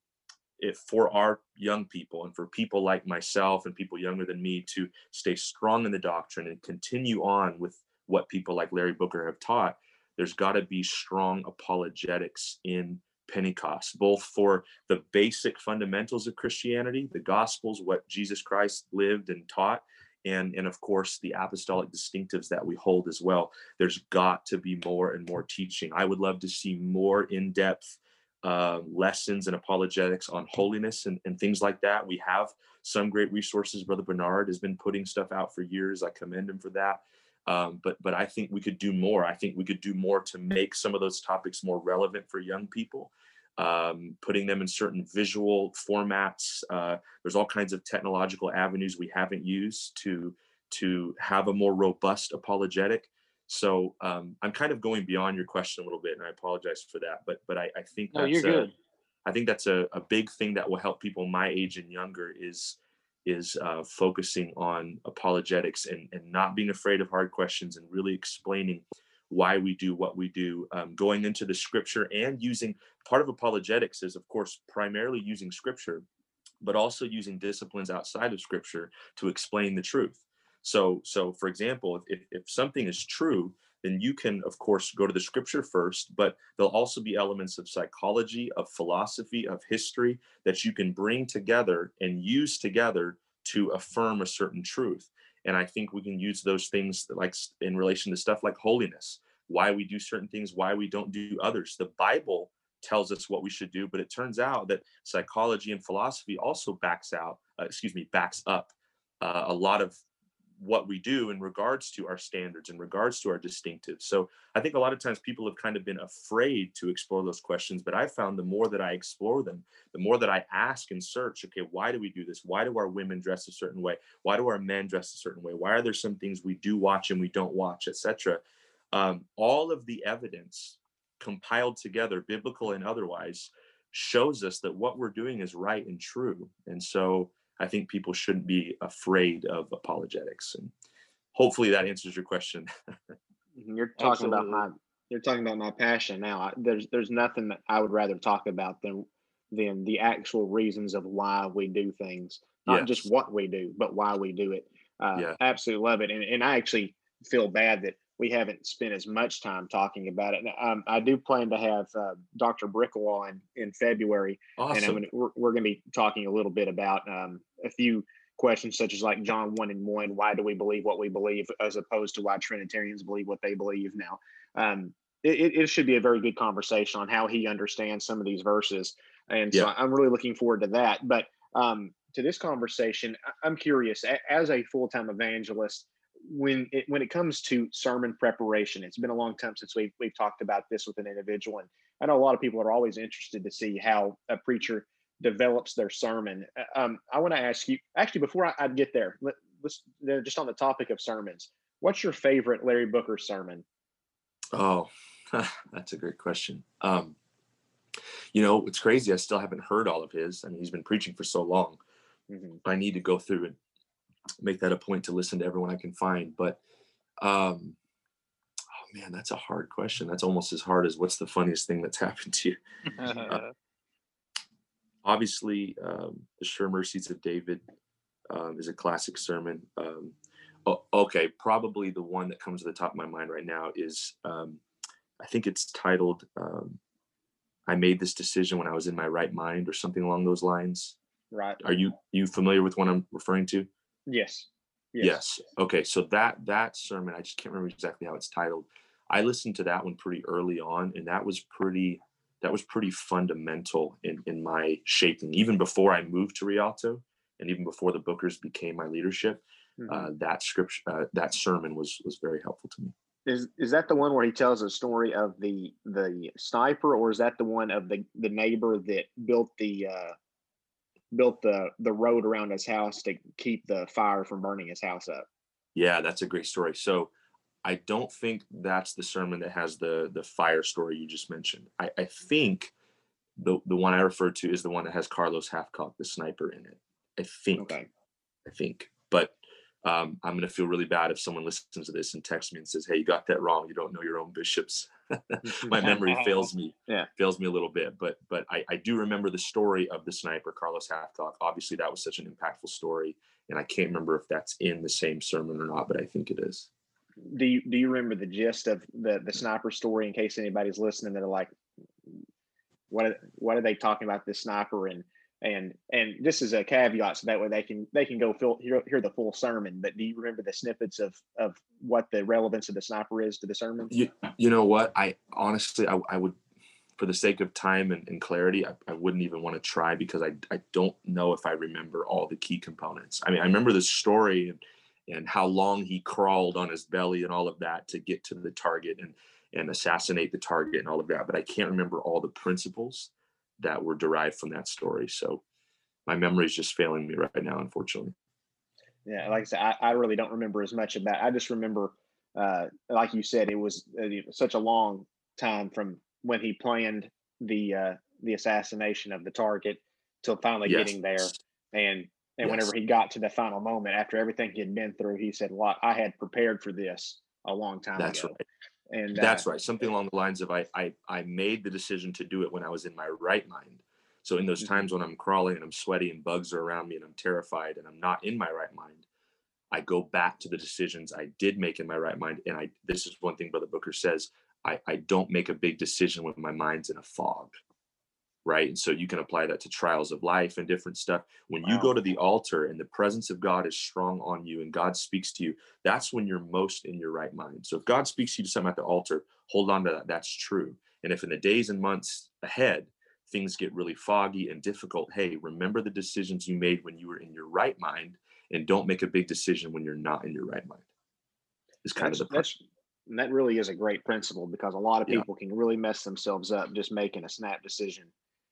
if for our young people and for people like myself and people younger than me to stay strong in the doctrine and continue on with what people like Larry Booker have taught, there's got to be strong apologetics in Pentecost, both for the basic fundamentals of Christianity, the Gospels, what Jesus Christ lived and taught, and, and of course, the apostolic distinctives that we hold as well. There's got to be more and more teaching. I would love to see more in depth uh, lessons and apologetics on holiness and, and things like that. We have some great resources. Brother Bernard has been putting stuff out for years. I commend him for that. Um, but but I think we could do more. I think we could do more to make some of those topics more relevant for young people, um, putting them in certain visual formats. Uh, there's all kinds of technological avenues we haven't used to to have a more robust apologetic. So um, I'm kind of going beyond your question a little bit, and I apologize for that. But but I, I think No, that's you're a- good. I think that's a, a big thing that will help people my age and younger is is uh, focusing on apologetics and, and not being afraid of hard questions and really explaining why we do what we do, um, going into the scripture and using part of apologetics is, of course, primarily using scripture, but also using disciplines outside of scripture to explain the truth. So, so for example, if, if something is true, then you can, of course, go to the scripture first, but there'll also be elements of psychology, of philosophy, of history that you can bring together and use together to affirm a certain truth. And I think we can use those things like in relation to stuff like holiness, why we do certain things, why we don't do others. The Bible tells us what we should do, but it turns out that psychology and philosophy also backs out, uh, excuse me, backs up uh, a lot of what we do in regards to our standards in regards to our distinctives. So i think a lot of times people have kind of been afraid to explore those questions but i found the more that i explore them the more that i ask and search okay why do we do this? Why do our women dress a certain way? Why do our men dress a certain way? Why are there some things we do watch and we don't watch? etc um, all of the evidence compiled together biblical and otherwise shows us that what we're doing is right and true. And so I think people shouldn't be afraid of apologetics. And hopefully that answers your question. Mm-hmm, you're talking Absolutely. about my you're talking about my passion now. I, there's there's nothing that I would rather talk about than than the actual reasons of why we do things, not yes. just what we do, but why we do it. Uh, yeah. Absolutely love it, and and I actually feel bad that we haven't spent as much time talking about it. Um, I do plan to have uh, Dr. Brickle on in February, awesome. and gonna, we're, we're going to be talking a little bit about um, a few questions such as like John one and one. Why do we believe what we believe, as opposed to why Trinitarians believe what they believe now? Um, it, it, should be a very good conversation on how he understands some of these verses, and yeah. so I'm really looking forward to that. But um, to this conversation, I'm curious as a full time evangelist when it when it comes to sermon preparation, it's been a long time since we've we've talked about this with an individual, and I know a lot of people are always interested to see how a preacher develops their sermon. Uh, um, I want to ask you, actually, before I, I get there, let, us just on the topic of sermons. What's your favorite Larry Booker sermon? Oh, that's a great question. Um, you know, it's crazy. I still haven't heard all of his. I mean, he's been preaching for so long. Mm-hmm. I need to go through and make that a point to listen to everyone I can find. But um, oh man, that's a hard question. That's almost as hard as what's the funniest thing that's happened to you. uh, obviously, um, the Sure Mercies of David um, is a classic sermon. Um, oh, okay, probably the one that comes to the top of my mind right now is um, I think it's titled um, "I Made This Decision When I Was in My Right Mind" or something along those lines. Right. Are you you familiar with what I'm referring to? Yes. yes. Yes. Okay. So that that sermon, I just can't remember exactly how it's titled. I listened to that one pretty early on, and that was pretty that was pretty fundamental in in my shaping. Even before I moved to Rialto, and even before the Bookers became my leadership, mm-hmm. uh, that scripture, uh, that sermon was was very helpful to me. Is is that the one where he tells a story of the the sniper, or is that the one of the the neighbor that built the uh, built the the road around his house to keep the fire from burning his house up. Yeah, that's a great story. So I don't think that's the sermon that has the the fire story you just mentioned. I, I think the the one I referred to is the one that has Carlos Hathcock, the sniper, in it. I think. Okay. I think. But um, I'm going to feel really bad if someone listens to this and texts me and says, "Hey, you got that wrong. You don't know your own bishops." My memory fails me, yeah. fails me a little bit, but but I, I do remember the story of the sniper, Carlos Hathcock. Obviously, that was such an impactful story, and I can't remember if that's in the same sermon or not, but I think it is. Do you do you remember the gist of the the sniper story? In case anybody's listening, that are like, what are, what are they talking about this sniper and and and this is a caveat so that way they can they can go feel, hear, hear the full sermon but do you remember the snippets of of what the relevance of the sniper is to the sermon? You, you know what? I honestly I, I would for the sake of time and, and clarity I, I wouldn't even want to try because I, I don't know if i remember all the key components. I mean i remember the story and and how long he crawled on his belly and all of that to get to the target and and assassinate the target and all of that but i can't remember all the principles that were derived from that story. So my memory is just failing me right now, unfortunately. Yeah, like I said, I, I really don't remember as much of that. I just remember, uh, like you said, it was, uh, such a long time from when he planned the uh, the assassination of the target till finally yes. getting there, and and yes. whenever he got to the final moment after everything he had been through, he said, "Well, I had prepared for this a long time That's ago." Right. And that's uh, right. Something along the lines of I, I I made the decision to do it when I was in my right mind. So in those mm-hmm. times when I'm crawling and I'm sweaty and bugs are around me and I'm terrified and I'm not in my right mind, I go back to the decisions I did make in my right mind. And I, this is one thing Brother Booker says, I, I don't make a big decision when my mind's in a fog. Right. And so you can apply that to trials of life and different stuff. When you go to the altar and the presence of God is strong on you and God speaks to you, that's when you're most in your right mind. So if God speaks to you to something at the altar, hold on to that. That's true. And if in the days and months ahead, things get really foggy and difficult, hey, remember the decisions you made when you were in your right mind and don't make a big decision when you're not in your right mind. Is kind that's, of the that's and that really is a great principle because a lot of Yeah. people can really mess themselves up just making a snap decision.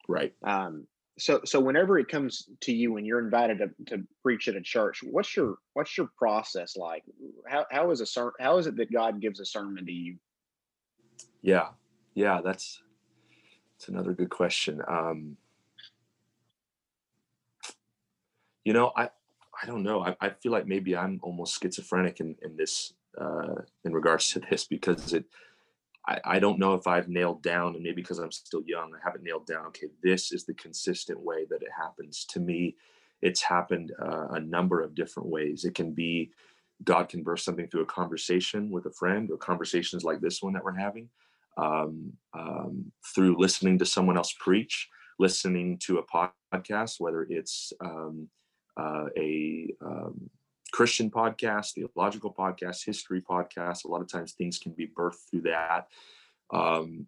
Right. Um, so so whenever it comes to you and you're invited to, to preach at a church, what's your what's your process like? How how is a ser- how is it that God gives a sermon to you? Yeah. Yeah, that's that's another good question. Um you know, I I don't know. I, I feel like maybe I'm almost schizophrenic in, in this uh in regards to this because it I, I don't know if I've nailed down, and maybe because I'm still young, I haven't nailed down. Okay, this is the consistent way that it happens. To me, it's happened uh, a number of different ways. It can be God can burst something through a conversation with a friend, or conversations like this one that we're having, um, um, through listening to someone else preach, listening to a podcast, whether it's um, uh, a um, Christian podcast, theological podcast, history podcast. A lot of times things can be birthed through that. Um,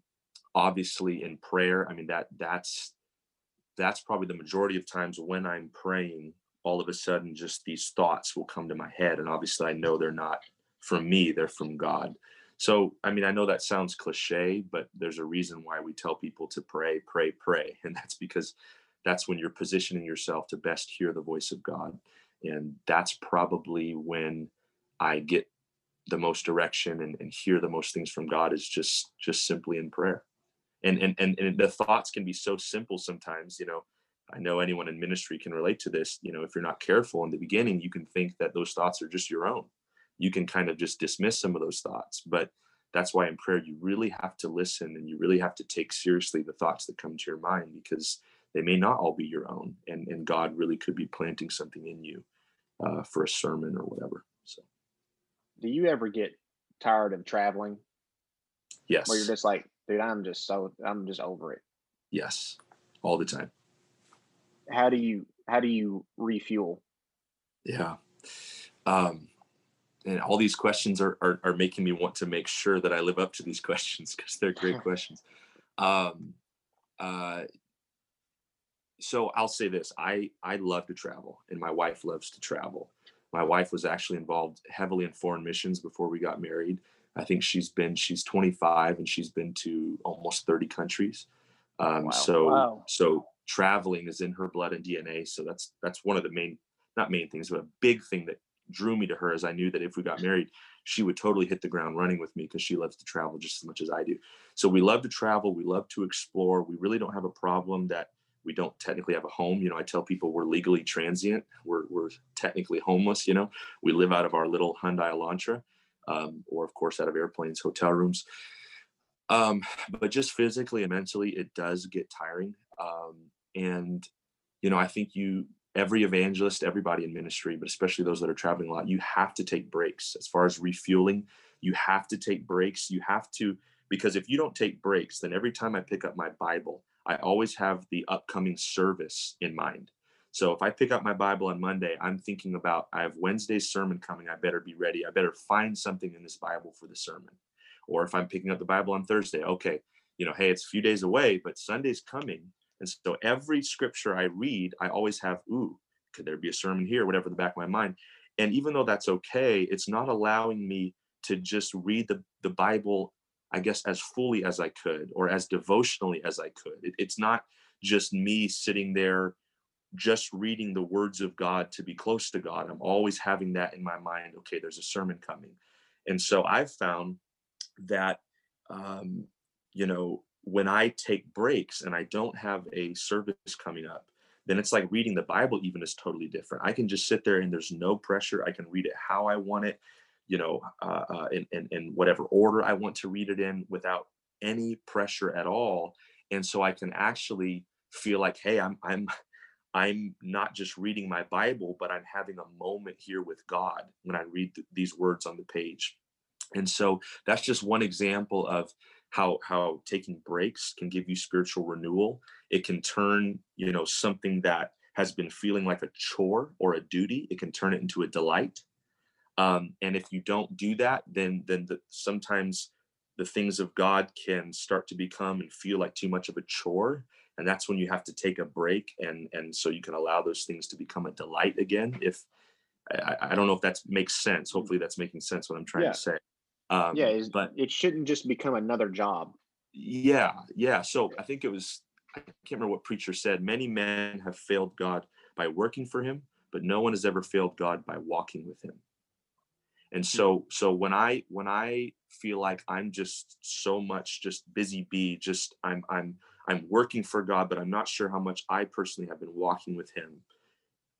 obviously, in prayer, I mean that that's that's probably the majority of times when I'm praying. All of a sudden, just these thoughts will come to my head, and obviously, I know they're not from me; they're from God. So, I mean, I know that sounds cliche, but there's a reason why we tell people to pray, pray, pray, and that's because that's when you're positioning yourself to best hear the voice of God and that's probably when i get the most direction and, and hear the most things from god is just just simply in prayer. And, and and and the thoughts can be so simple sometimes you know. I know anyone in ministry can relate to this you know if you're not careful in the beginning you can think that those thoughts are just your own. You can kind of just dismiss some of those thoughts but that's why in prayer you really have to listen and you really have to take seriously the thoughts that come to your mind because they may not all be your own and, and god really could be planting something in you uh, for a sermon or whatever. So Do you ever get tired of traveling yes, where you're just like, dude, I'm just so I'm just over it. yes, all the time. How do you how do you refuel? Yeah. Um, and all these questions are, are, are making me want to make sure that I live up to these questions because they're great questions. Um, uh, so I'll say this: I I love to travel, and my wife loves to travel. My wife was actually involved heavily in foreign missions before we got married. I think she's been she's 25 and she's been to almost 30 countries. Um, Wow. So Wow. so traveling is in her blood and DNA. So that's that's one of the main not main things, but a big thing that drew me to her is I knew that if we got married, she would totally hit the ground running with me because she loves to travel just as much as I do. So we love to travel, we love to explore. We really don't have a problem that we don't technically have a home. You know, I tell people we're legally transient. We're we're technically homeless. You know, we live out of our little Hyundai Elantra, um, or of course out of airplanes, hotel rooms. Um, but just physically and mentally, it does get tiring. Um, and you know, I think you every evangelist, everybody in ministry, but especially those that are traveling a lot, you have to take breaks. As far as refueling, you have to take breaks. You have to because if you don't take breaks, then every time I pick up my Bible, I always have the upcoming service in mind. So if I pick up my Bible on Monday, I'm thinking about I have Wednesday's sermon coming. I better be ready. I better find something in this Bible for the sermon. Or if I'm picking up the Bible on Thursday, okay, you know, hey, it's a few days away, but Sunday's coming. And so every scripture I read, I always have, ooh, could there be a sermon here, whatever the back of my mind. And even though that's okay, it's not allowing me to just read the, the Bible I guess, as fully as I could or as devotionally as I could. It, it's not just me sitting there just reading the words of God to be close to God. I'm always having that in my mind. Okay, there's a sermon coming. And so I've found that, um, you know, when I take breaks and I don't have a service coming up, then it's like reading the Bible even is totally different. I can just sit there and there's no pressure. I can read it how I want it you know, uh, uh, in, in, in whatever order I want to read it in without any pressure at all. And so I can actually feel like, hey, I'm, I'm, I'm not just reading my Bible, but I'm having a moment here with God when I read th- these words on the page. And so that's just one example of how how taking breaks can give you spiritual renewal. It can turn, you know, something that has been feeling like a chore or a duty, it can turn it into a delight. Um, and if you don't do that, then then the, sometimes the things of God can start to become and feel like too much of a chore and that's when you have to take a break and and so you can allow those things to become a delight again if i, I don't know if that makes sense hopefully that's making sense what i'm trying Yeah. to say um, yeah, but it shouldn't just become another job. yeah yeah so i think it was i can't remember what preacher said many men have failed god by working for him but no one has ever failed god by walking with him and so so when i when i feel like i'm just so much just busy bee just i'm i'm i'm working for god but i'm not sure how much i personally have been walking with him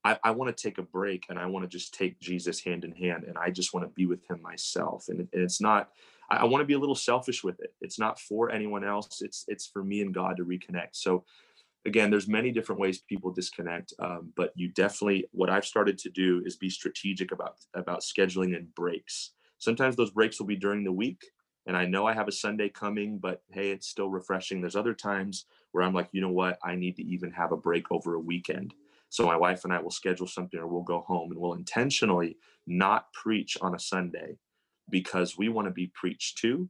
i, I want to take a break and i want to just take jesus hand in hand and i just want to be with him myself. And, it- and it's not i, I want to be a little selfish with it. It's not for anyone else. It's it's for me and god to reconnect. So again there's many different ways people disconnect um, but you definitely what i've started to do is be strategic about about scheduling and breaks. Sometimes those breaks will be during the week and i know i have a sunday coming but hey it's still refreshing. There's other times where i'm like you know what? I need to even have a break over a weekend. So my wife and i will schedule something or we'll go home and we'll intentionally not preach on a sunday because we want to be preached to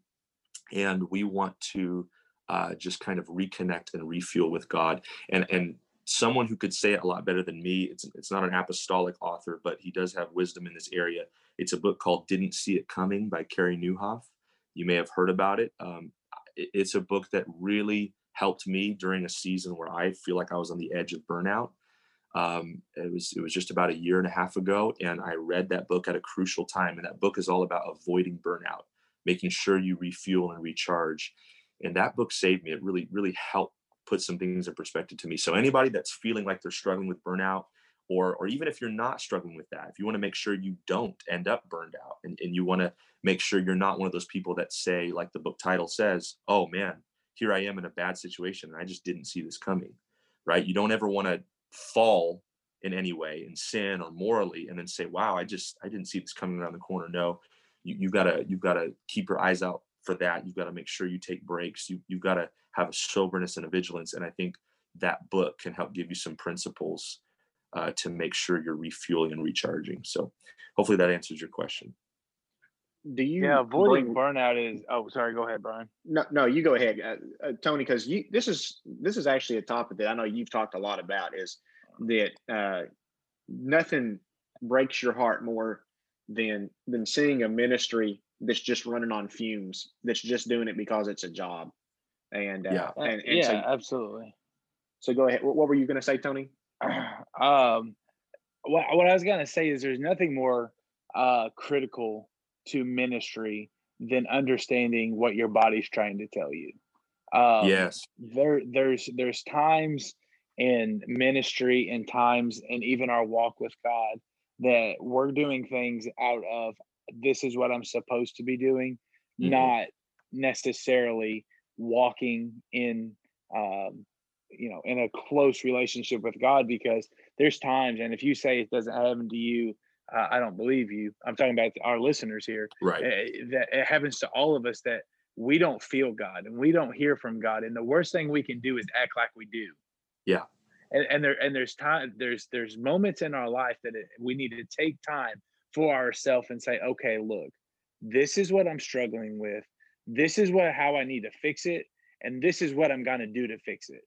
and we want to uh, just kind of reconnect and refuel with God. And and someone who could say it a lot better than me. It's it's not an apostolic author, but he does have wisdom in this area. It's a book called "Didn't See It Coming" by Carey Nieuwhof. You may have heard about it. Um, it- It's a book that really helped me during a season where I feel like I was on the edge of burnout. Um, it was it was just about a year and a half ago, and I read that book at a crucial time. And that book is all about avoiding burnout, making sure you refuel and recharge and that book saved me. It really really helped put some things in perspective to me. So anybody that's feeling like they're struggling with burnout or or even if you're not struggling with that if you want to make sure you don't end up burned out and, and you want to make sure you're not one of those people that say like the book title says oh man here i am in a bad situation and i just didn't see this coming right? You don't ever want to fall in any way in sin or morally and then say wow i just i didn't see this coming around the corner. No you, you've got to you've got to keep your eyes out for that you've got to make sure you take breaks you, you've got to have a soberness and a vigilance and i think that book can help give you some principles uh, to make sure you're refueling and recharging so hopefully that answers your question Do you? Yeah, avoiding bring- burnout is. Oh, sorry. Go ahead, Brian. No, no, you go ahead, uh, uh, Tony, because you this is this is actually a topic that I know you've talked a lot about. Is that uh, nothing breaks your heart more than than seeing a ministry that's just running on fumes, that's just doing it because it's a job, and uh, Yeah. and, and yeah, so absolutely. so go ahead. What, what were you going to say, Tony? um, what what I was gonna say is there's nothing more uh critical to ministry than understanding what your body's trying to tell you. Um, yes there there's there's times in ministry and times and even our walk with God that we're doing things out of this is what I'm supposed to be doing, Mhm. not necessarily walking in um you know in a close relationship with God because there's times and if you say it doesn't happen to you uh, I don't believe you. I'm talking about our listeners here right eh, that it happens to all of us that we don't feel God and we don't hear from God. And the worst thing we can do is act like we do. Yeah. And, and there and there's time there's there's moments in our life that it, we need to take time for ourselves and say, okay, look, this is what I'm struggling with. This is what how I need to fix it, and this is what I'm gonna do to fix it.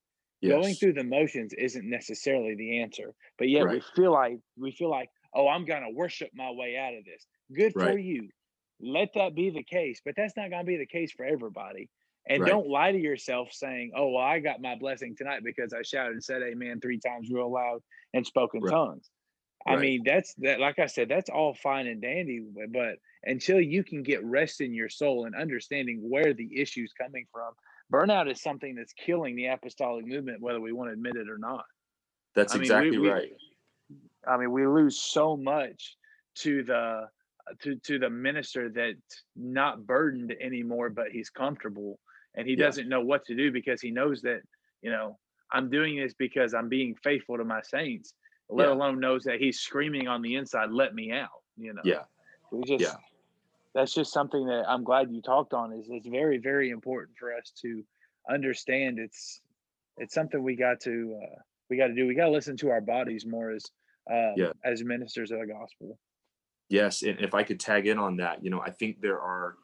Going through the motions isn't necessarily the answer, but yet we feel like we feel like, oh, I'm gonna worship my way out of this. Good for you. Let that be the case, but that's not gonna be the case for everybody. And Right. don't lie to yourself saying, "Oh, well, I got my blessing tonight because I shouted and said amen three times real loud and spoke in Right. I mean, that's that. Like I said, that's all fine and dandy, but- until you can get rest in your soul and understanding where the issue's coming from, burnout is something that's killing the apostolic movement, whether we want to admit it or not. that's I mean, exactly we- right I mean, we lose so much to the to to the minister that's not burdened anymore, but he's comfortable and he Yeah. doesn't know what to do because he knows that you know I'm doing this because I'm being faithful to my saints, let Yeah. alone knows that he's screaming on the inside, let me out, you know. Yeah. We just Yeah. that's just something that I'm glad you talked on is it's very, very important for us to understand it's it's something we got to uh we got to do. We got to listen to our bodies more as um, Yeah. as ministers of the gospel. Yes, and if I could tag in on that, you know, I think there are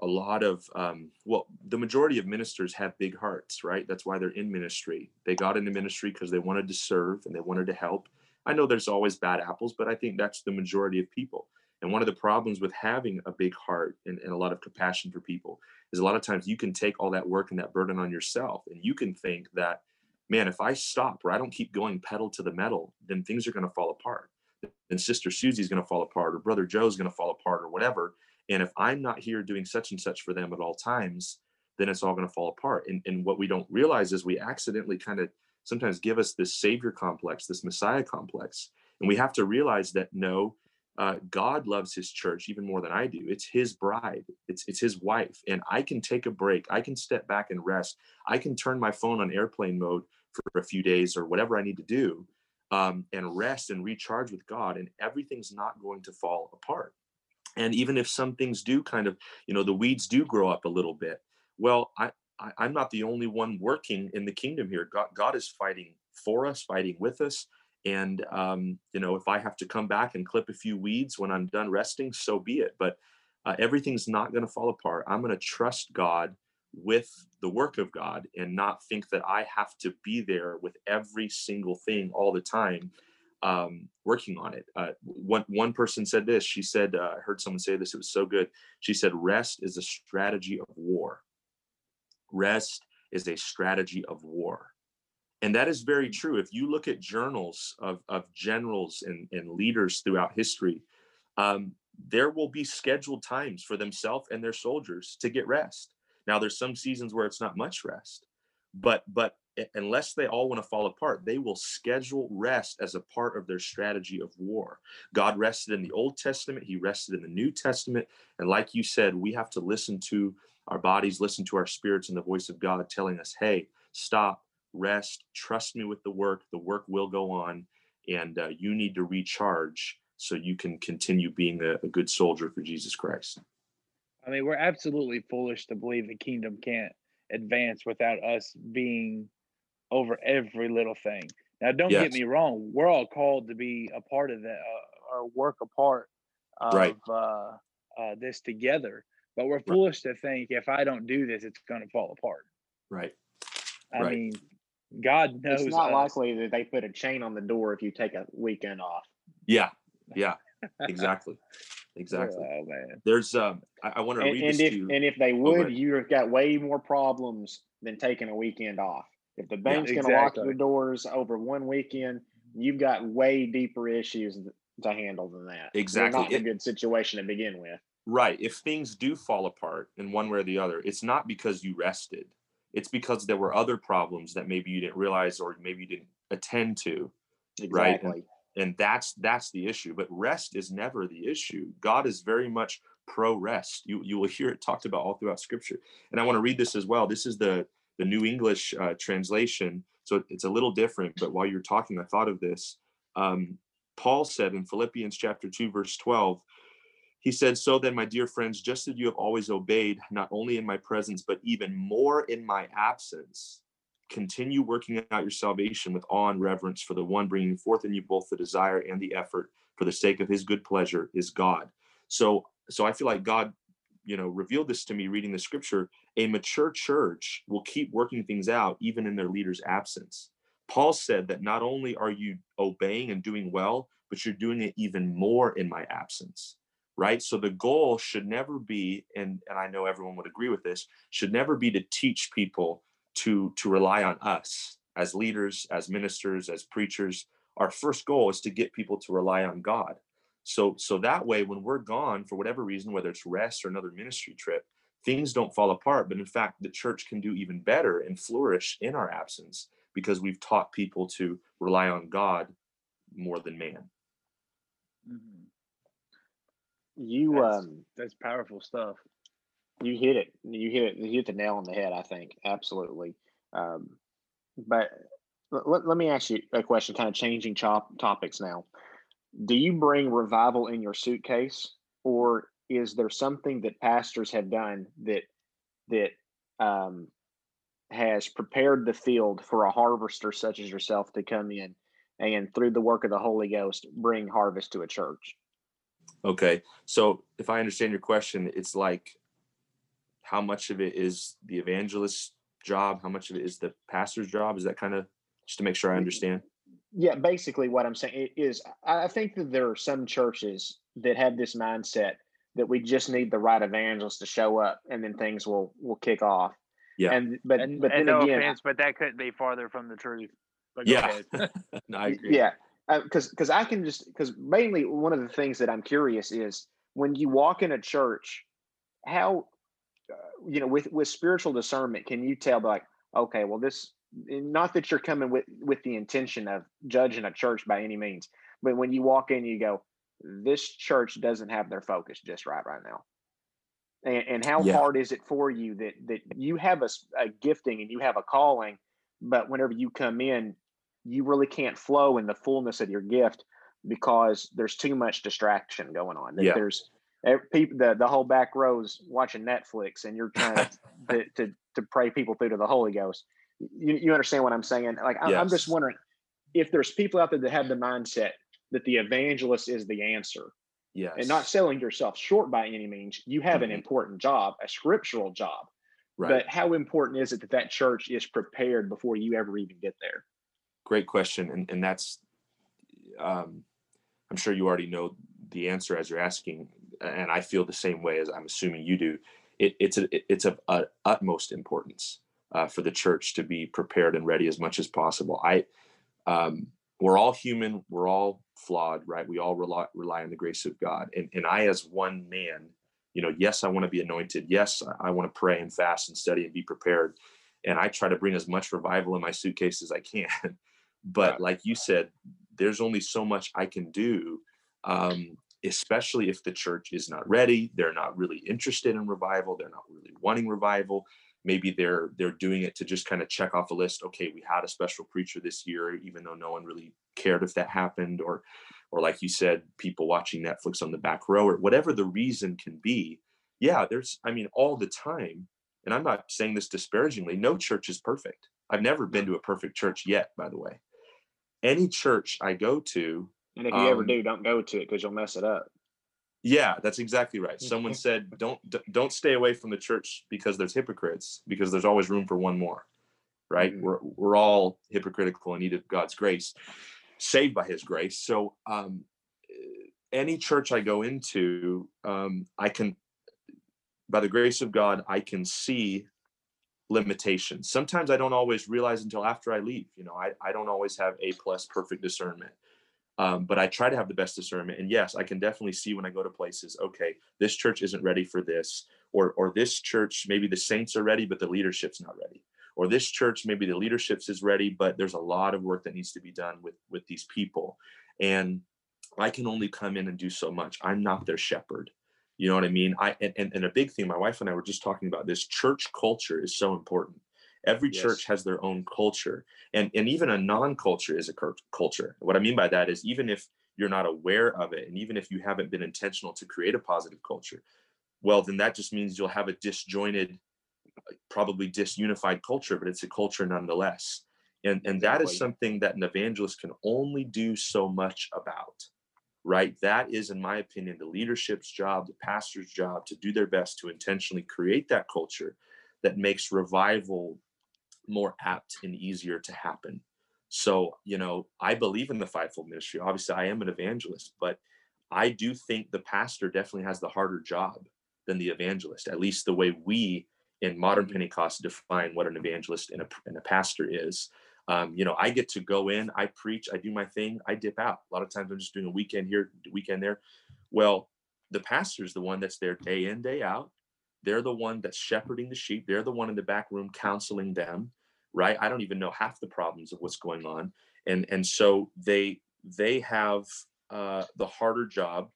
a lot of um, well, the majority of ministers have big hearts, right? That's why they're in ministry. They got into ministry because they wanted to serve and they wanted to help. I know there's always bad apples, but I think that's the majority of people. And one of the problems with having a big heart and, and a lot of compassion for people is a lot of times you can take all that work and that burden on yourself, and you can think that, man, if I stop or I don't keep going pedal to the metal, then things are going to fall apart and sister Susie's going to fall apart or brother Joe's going to fall apart or whatever. And if I'm not here doing such and such for them at all times, then it's all going to fall apart. And, and what we don't realize is we accidentally kind of sometimes give us this savior complex, this messiah complex. And we have to realize that no, uh, God loves his church even more than I do. It's his bride. It's it's his wife. And I can take a break. I can step back and rest. I can turn my phone on airplane mode for a few days or whatever I need to do um, and rest and recharge with God, and everything's not going to fall apart. And even if some things do kind of, you know, the weeds do grow up a little bit, well, I, I I'm not the only one working in the kingdom here. God, God is fighting for us, fighting with us. And um, you know, if I have to come back and clip a few weeds when I'm done resting, so be it. But uh, everything's not going to fall apart. I'm going to trust God with the work of God and not think that I have to be there with every single thing all the time, um, working on it. Uh, one one person said this. She said, uh, "I heard someone say this. It was so good." She said, "Rest is a strategy of war. Rest is a strategy of war." And that is very true. If you look at journals of, of generals and, and leaders throughout history, um, there will be scheduled times for themselves and their soldiers to get rest. Now, there's some seasons where it's not much rest, but but unless they all want to fall apart, they will schedule rest as a part of their strategy of war. God rested in the Old Testament, He rested in the New Testament, and like you said, we have to listen to our bodies, listen to our spirits, and the voice of God telling us, "Hey, stop, rest, trust me with the work. The work will go on, and uh, you need to recharge." So you can continue being a, a good soldier for Jesus Christ. I mean, we're absolutely foolish to believe the kingdom can't advance without us being over every little thing. Now, don't Yes. get me wrong; we're all called to be a part of that uh, or work a part of Right. uh, uh, this together. But we're Right. foolish to think if I don't do this, it's going to fall apart. Right. I Right. mean, God knows. It's not us. likely that they put a chain on the door if you take a weekend off. Yeah. Yeah. Exactly. Exactly. Oh man. There's um I, I want to And, read and this if to you. and if they would, ahead. you've got way more problems than taking a weekend off. If the bank's going to lock your doors over one weekend, you've got way deeper issues to handle than that. Exactly. You're not in It- a good situation to begin with. Right. If things do fall apart in one way or the other, it's not because you rested. It's because there were other problems that maybe you didn't realize or maybe you didn't attend to. Right. Exactly. And that's that's the issue. But rest is never the issue. God is very much pro rest. You you will hear it talked about all throughout scripture. And I want to read this as well. This is the the New English uh, translation. So it's a little different, but while you're talking, I thought of this. Um, Paul said in Philippians chapter 2, verse 12, he said, So then, my dear friends, just as you have always obeyed, not only in my presence, but even more in my absence, continue working out your salvation with awe and reverence for the one bringing forth in you both the desire and the effort for the sake of his good pleasure is God. So, so I feel like God, you know, revealed this to me reading the scripture. A mature church will keep working things out even in their leader's absence. Paul said that not only are you obeying and doing well, but you're doing it even more in my absence right? So the goal should never be and and i know everyone would agree with this should never be to teach people to to rely on us as leaders as ministers as preachers. Our first goal is to get people to rely on god. So so that way when we're gone for whatever reason whether it's rest or another ministry trip things don't fall apart but in fact the church can do even better and flourish in our absence because we've taught people to rely on god more than man Mhm. You That's- um That's powerful stuff. you hit it. You hit it. You hit the nail on the head. I think absolutely. Um, but let, let me ask you a question, kind of changing chop, topics now. Do you bring revival in your suitcase, or is there something that pastors have done that that um, has prepared the field for a harvester such as yourself to come in and through the work of the Holy Ghost bring harvest to a church? Okay, so if I understand your question, it's like how much of it is the evangelist's job, how much of it is the pastor's job? Is that kind of just to make sure I understand? Yeah, basically what I'm saying is I think that there are some churches that have this mindset that we just need the right evangelist to show up and then things will will kick off. Yeah. And but and, but and then no again, offense, but that couldn't be farther from the truth. But Yeah. no, I agree. yeah, because because I can just because mainly one of the things that I'm curious is when you walk in a church, how uh, you know with with spiritual discernment can you tell like okay well this not that you're coming with with the intention of judging a church by any means but when you walk in you go this church doesn't have their focus just right right now. And, and how Yeah. hard is it for you that that you have a gifting and you have a calling but whenever you come in you really can't flow in the fullness of your gift because there's too much distraction going on. Yeah. there's eh, people the, the whole back rows watching netflix and you're trying to, to, to to pray people through to the holy ghost. You, you understand what i'm saying? Like I, i'm just wondering if there's people out there that have the mindset that the evangelist is the answer Yes. and not selling yourself short by any means you have an Mhm. important job a scriptural job right. but how important is it that that church is prepared before you ever even get there Great question. And, and that's, um, I'm sure you already know the answer as you're asking. And I feel the same way as I'm assuming you do. It, it's a, it's of uh, utmost importance uh, for the church to be prepared and ready as much as possible. I, um, we're all human. We're all flawed, right? We all rely, rely on the grace of God. And, and I, as one man, you know, yes, I want to be anointed. Yes, I, I want to pray and fast and study and be prepared. And I try to bring as much revival in my suitcase as I can. but like you said, there's only so much I can do, um, especially if the church is not ready. They're not really interested in revival. They're not really wanting revival. Maybe they're they're doing it to just kind of check off a list. Okay, we had a special preacher this year, even though no one really cared if that happened, or or like you said, people watching Netflix on the back row, or whatever the reason can be. Yeah, there's, I mean, all the time, and I'm not saying this disparagingly, no church is perfect. I've never been to a perfect church yet, by the way. Any church I go to, and if you ever Um, do don't go to it because you'll mess it up yeah, that's exactly right. Someone said, "Don't don't stay away from the church because there's hypocrites, because there's always room for one more." Right? Mhm. We're we're all hypocritical and need of God's grace, saved by His grace. So, um, any church I go into, um, I can, by the grace of God, I can see limitations. Sometimes I don't always realize until after I leave. You know, I I don't always have a plus perfect discernment um, but I try to have the best discernment. And yes, I can definitely see when I go to places, okay, this church isn't ready for this, or or this church maybe the saints are ready, but the leadership's not ready, or this church maybe the leadership's is ready, but there's a lot of work that needs to be done with with these people, and I can only come in and do so much. I'm not their shepherd. You know what I mean? I and, and, and a big thing, my wife and I were just talking about this church culture is so important. Every Yes. church has their own culture and and even a non-culture is a culture. What i mean by that is even if you're not aware of it and even if you haven't been intentional to create a positive culture well then that just means you'll have a disjointed probably disunified culture but it's a culture nonetheless. And and that is something that an evangelist can only do so much about right? That is in my opinion the leadership's job the pastor's job to do their best to intentionally create that culture that makes revival more apt and easier to happen. So, you know, I believe in the fivefold ministry. Obviously, I am an evangelist, but I do think the pastor definitely has the harder job than the evangelist, at least the way we in modern Pentecost define what an evangelist and a, and a pastor is. Um, you know, I get to go in, I preach, I do my thing, I dip out. A lot of times I'm just doing a weekend here, weekend there. Well, the pastor is the one that's there day in, day out. They're the one that's shepherding the sheep. They're the one in the back room counseling them, right? I don't even know half the problems of what's going on, and and so they they have uh, the harder job.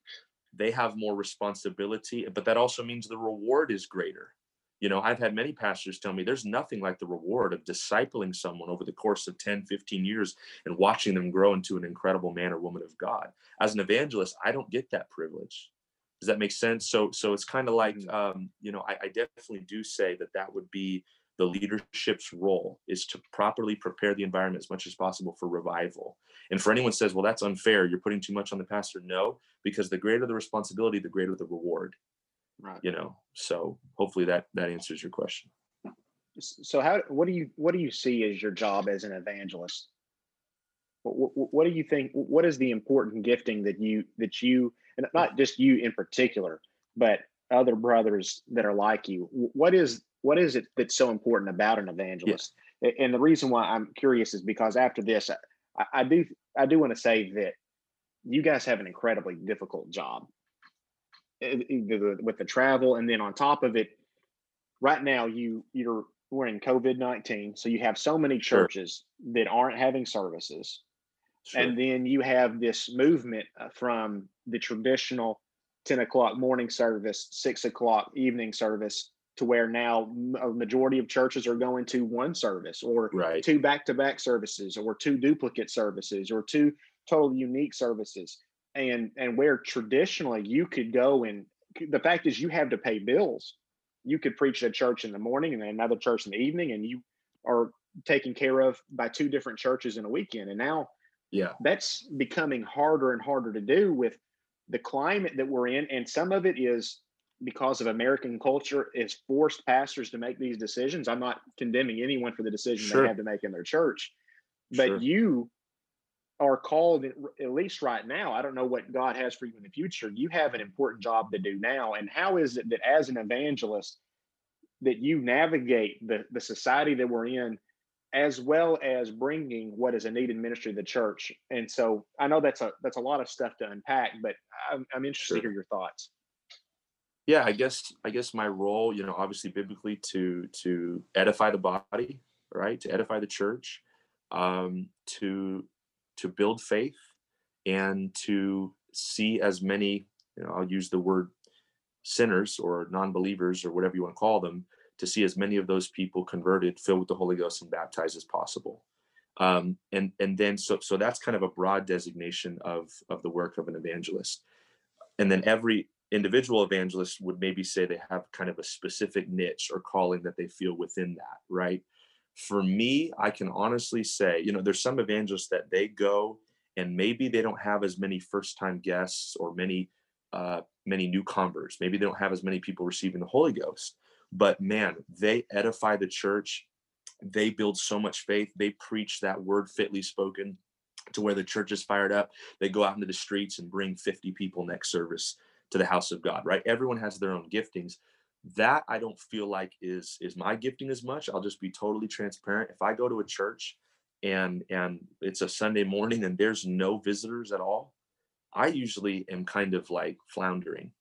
They have more responsibility, but that also means the reward is greater, You know, I've had many pastors tell me there's nothing like the reward of discipling someone over the course of 10, 15 years and watching them grow into an incredible man or woman of God. As an evangelist, I don't get that privilege. Does that make sense? So, so it's kind of like, mm-hmm. um, you know, I, I definitely do say that that would be the leadership's role is to properly prepare the environment as much as possible for revival. And for anyone says, well, that's unfair, you're putting too much on the pastor. No, because the greater the responsibility, the greater the reward. Right. You know, so hopefully that that answers your question. So how what do you what do you see as your job as an evangelist? What, what, what do you think what is the important gifting that you that you and not just you in particular, but other brothers that are like you? What is what is it that's so important about an evangelist? Yeah. And the reason why I'm curious is because after this, I, I do I do want to say that you guys have an incredibly difficult job with the travel, and then on top of it, right now you you're we're in COVID nineteen, so you have so many churches sure. that aren't having services, sure. and then you have this movement uh, from the traditional ten o'clock morning service, six o'clock evening service to where now a majority of churches are going to one service or right. two back-to-back services or two duplicate services or two totally unique services and and where traditionally you could go and the fact is you have to pay bills you could preach at church in the morning and then another church in the evening and you are taken care of by two different churches in a weekend and now yeah that's becoming harder and harder to do with the climate that we're in and some of it is because of American culture, is forced pastors to make these decisions. I'm not condemning anyone for the decision sure. they have to make in their church, but sure. you are called, at least right now. I don't know what God has for you in the future. You have an important job to do now. And how is it that as an evangelist, that you navigate the, the society that we're in as well as bringing what is a needed ministry to the church. And so i know that's a that's a lot of stuff to unpack but i'm, I'm interested sure. to hear your thoughts. Yeah i guess i guess my role you know obviously biblically to to edify the body right? To edify the church um to to build faith and to see as many you know i'll use the word sinners or non-believers or whatever you want to call them to see as many of those people converted filled with the holy ghost and baptized as possible um, and and then so so that's kind of a broad designation of of the work of an evangelist and then every individual evangelist would maybe say they have kind of a specific niche or calling that they feel within that, right? For me, I can honestly say, you know, there's some evangelists that they go and maybe they don't have as many first time guests or many uh, many new converts. Maybe they don't have as many people receiving the Holy Ghost. But man, they edify the church. They build so much faith. They preach that word fitly spoken to where the church is fired up. They go out into the streets and bring 50 people next service to the house of God, right? Everyone has their own giftings. That I don't feel like is is my gifting as much. I'll just be totally transparent. If I go to a church and and it's a Sunday morning and there's no visitors at all, I usually am kind of like floundering.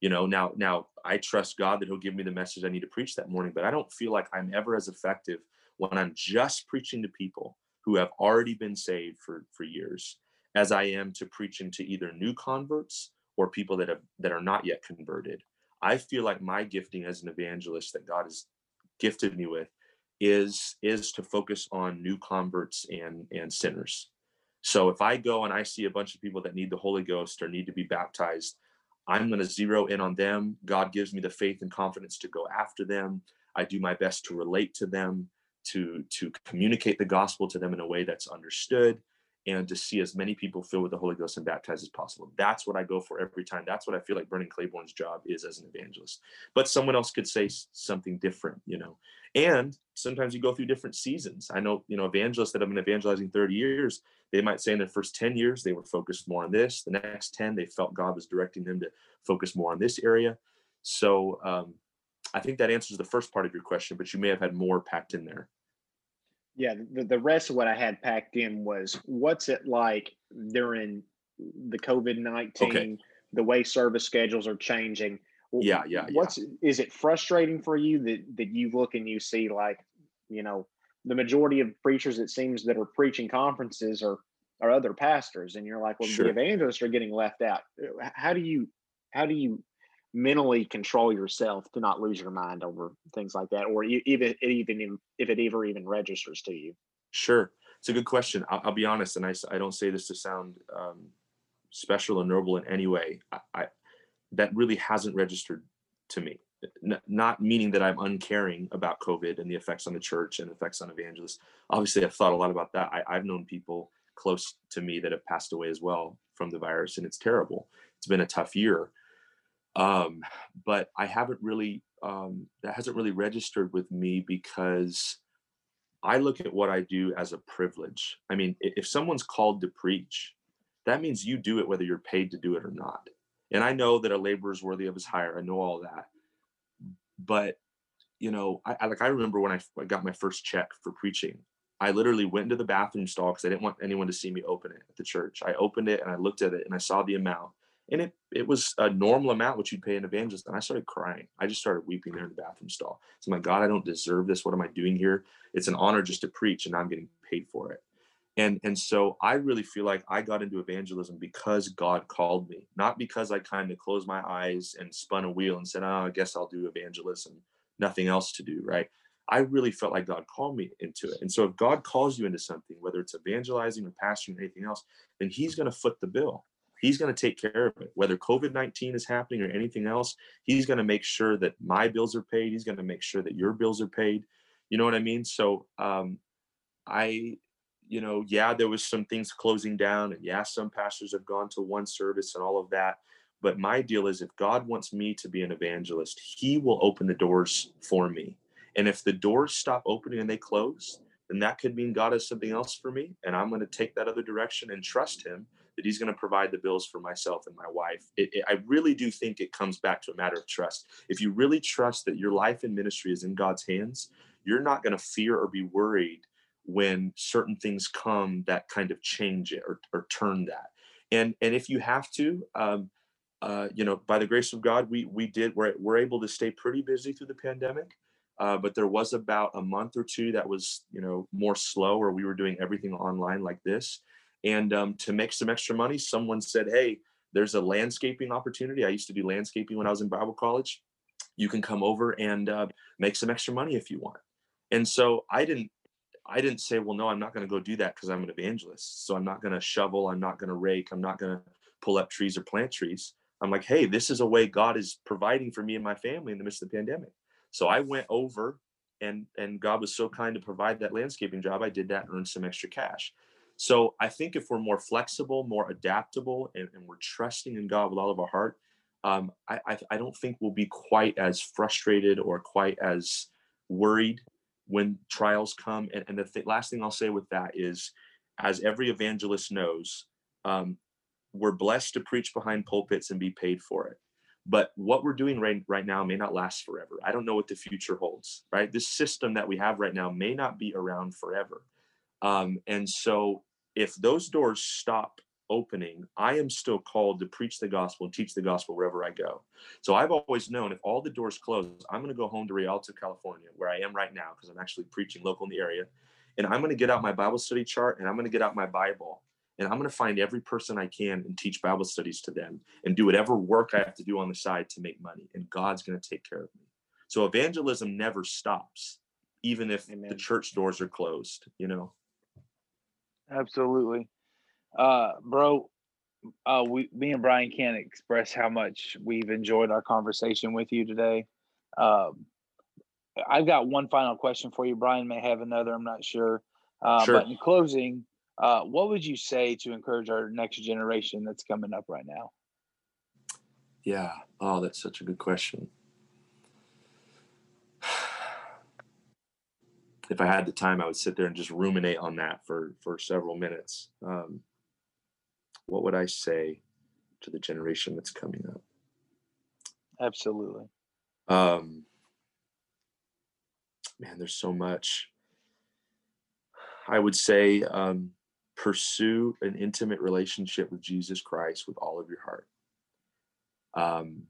You know, now now I trust God that he'll give me the message I need to preach that morning, but I don't feel like I'm ever as effective when I'm just preaching to people who have already been saved for for years as I am to preaching to either new converts or people that have that are not yet converted. I feel like my gifting as an evangelist that God has gifted me with is is to focus on new converts and and sinners. So if I go and I see a bunch of people that need the Holy Ghost or need to be baptized, I'm going to zero in on them. God gives me the faith and confidence to go after them. I do my best to relate to them, to to communicate the gospel to them in a way that's understood and to see as many people filled with the Holy Ghost and baptized as possible. That's what I go for every time. That's what I feel like Brennan Claiborne's job is as an evangelist. But someone else could say something different, you know. And sometimes you go through different seasons. I know, you know, evangelists that have been evangelizing 30 years, they might say in their first 10 years they were focused more on this. The next 10, they felt God was directing them to focus more on this area. So um, I think that answers the first part of your question, but you may have had more packed in there yeah the, the rest of what i had packed in was what's it like during the covid-19 okay. the way service schedules are changing yeah yeah what's yeah. is it frustrating for you that that you look and you see like you know the majority of preachers it seems that are preaching conferences are are other pastors and you're like well sure. the evangelists are getting left out how do you how do you mentally control yourself to not lose your mind over things like that, or even even if it ever even registers to you? Sure, it's a good question. I'll, I'll be honest, and I, I don't say this to sound um, special or noble in any way. I, I, that really hasn't registered to me. N- not meaning that I'm uncaring about COVID and the effects on the church and effects on evangelists. Obviously, I've thought a lot about that. I, I've known people close to me that have passed away as well from the virus, and it's terrible. It's been a tough year um, but I haven't really um, that hasn't really registered with me because I look at what I do as a privilege. I mean, if someone's called to preach, that means you do it whether you're paid to do it or not. And I know that a laborer is worthy of his hire. I know all that, but you know, I, I like I remember when I got my first check for preaching. I literally went into the bathroom stall because I didn't want anyone to see me open it at the church. I opened it and I looked at it and I saw the amount. And it it was a normal amount which you'd pay an evangelist. And i started crying. I just started weeping there in the bathroom stall. So my god i don't deserve this. What am i doing here? It's an honor just to preach and i'm getting paid for it and and so i really feel like i got into evangelism because god called me not because i kind of closed my eyes and spun a wheel and said oh i guess i'll do evangelism nothing else to do right i really felt like god called me into it and so if god calls you into something whether it's evangelizing or pastoring or anything else then he's going to foot the bill He's going to take care of it. Whether COVID 19 is happening or anything else, he's going to make sure that my bills are paid. He's going to make sure that your bills are paid. You know what I mean? So, um, I, you know, yeah, there was some things closing down, and yeah, some pastors have gone to one service and all of that. But my deal is if God wants me to be an evangelist, he will open the doors for me. And if the doors stop opening and they close, then that could mean God has something else for me. And I'm going to take that other direction and trust him that he's going to provide the bills for myself and my wife. It, it, I really do think it comes back to a matter of trust. If you really trust that your life and ministry is in God's hands, you're not going to fear or be worried when certain things come that kind of change it or, or turn that. And and if you have to, um, uh, you know, by the grace of God, we we did we're, we're able to stay pretty busy through the pandemic. Uh, but there was about a month or two that was you know more slow where we were doing everything online like this and um, to make some extra money, someone said, Hey, there's a landscaping opportunity. I used to do landscaping when I was in Bible college. You can come over and uh, make some extra money if you want. And so I didn't I didn't say, well, no, I'm not going to go do that because I'm an evangelist. So I'm not going to shovel. I'm not going to rake. I'm not going to pull up trees or plant trees. I'm like, hey, this is a way God is providing for me and my family in the midst of the pandemic. So I went over and and God was so kind to provide that landscaping job. I did that and earned some extra cash. So I think if we're more flexible, more adaptable, and, and we're trusting in God with all of our heart, um, I, I, I, don't think we'll be quite as frustrated or quite as worried when trials come. And, and the th- last thing I'll say with that is, as every evangelist knows, um, we're blessed to preach behind pulpits and be paid for it. But what we're doing right, right now may not last forever. I don't know what the future holds, right? This system that we have right now may not be around forever. Um, and so if those doors stop opening, I am still called to preach the gospel and teach the gospel wherever I go. So I've always known if all the doors close, I'm going to go home to Rialto, California, where I am right now, because I'm actually preaching local in the area. And I'm going to get out my Bible study chart and I'm going to get out my Bible and I'm going to find every person I can and teach Bible studies to them and do whatever work I have to do on the side to make money. And God's going to take care of me. So evangelism never stops, even if Amen. the church doors are closed, you know? Absolutely. Uh, bro, uh, we, me and Brian can't express how much we've enjoyed our conversation with you today. Um, I've got one final question for you. Brian may have another. I'm not sure. Uh, sure. But in closing, uh, what would you say to encourage our next generation that's coming up right now? Yeah. Oh, that's such a good question. if I had the time, I would sit there and just ruminate on that for for several minutes. Um, what would I say to the generation that's coming up? Absolutely. Um, man, there's so much. I would say um, pursue an intimate relationship with Jesus Christ with all of your heart. Um,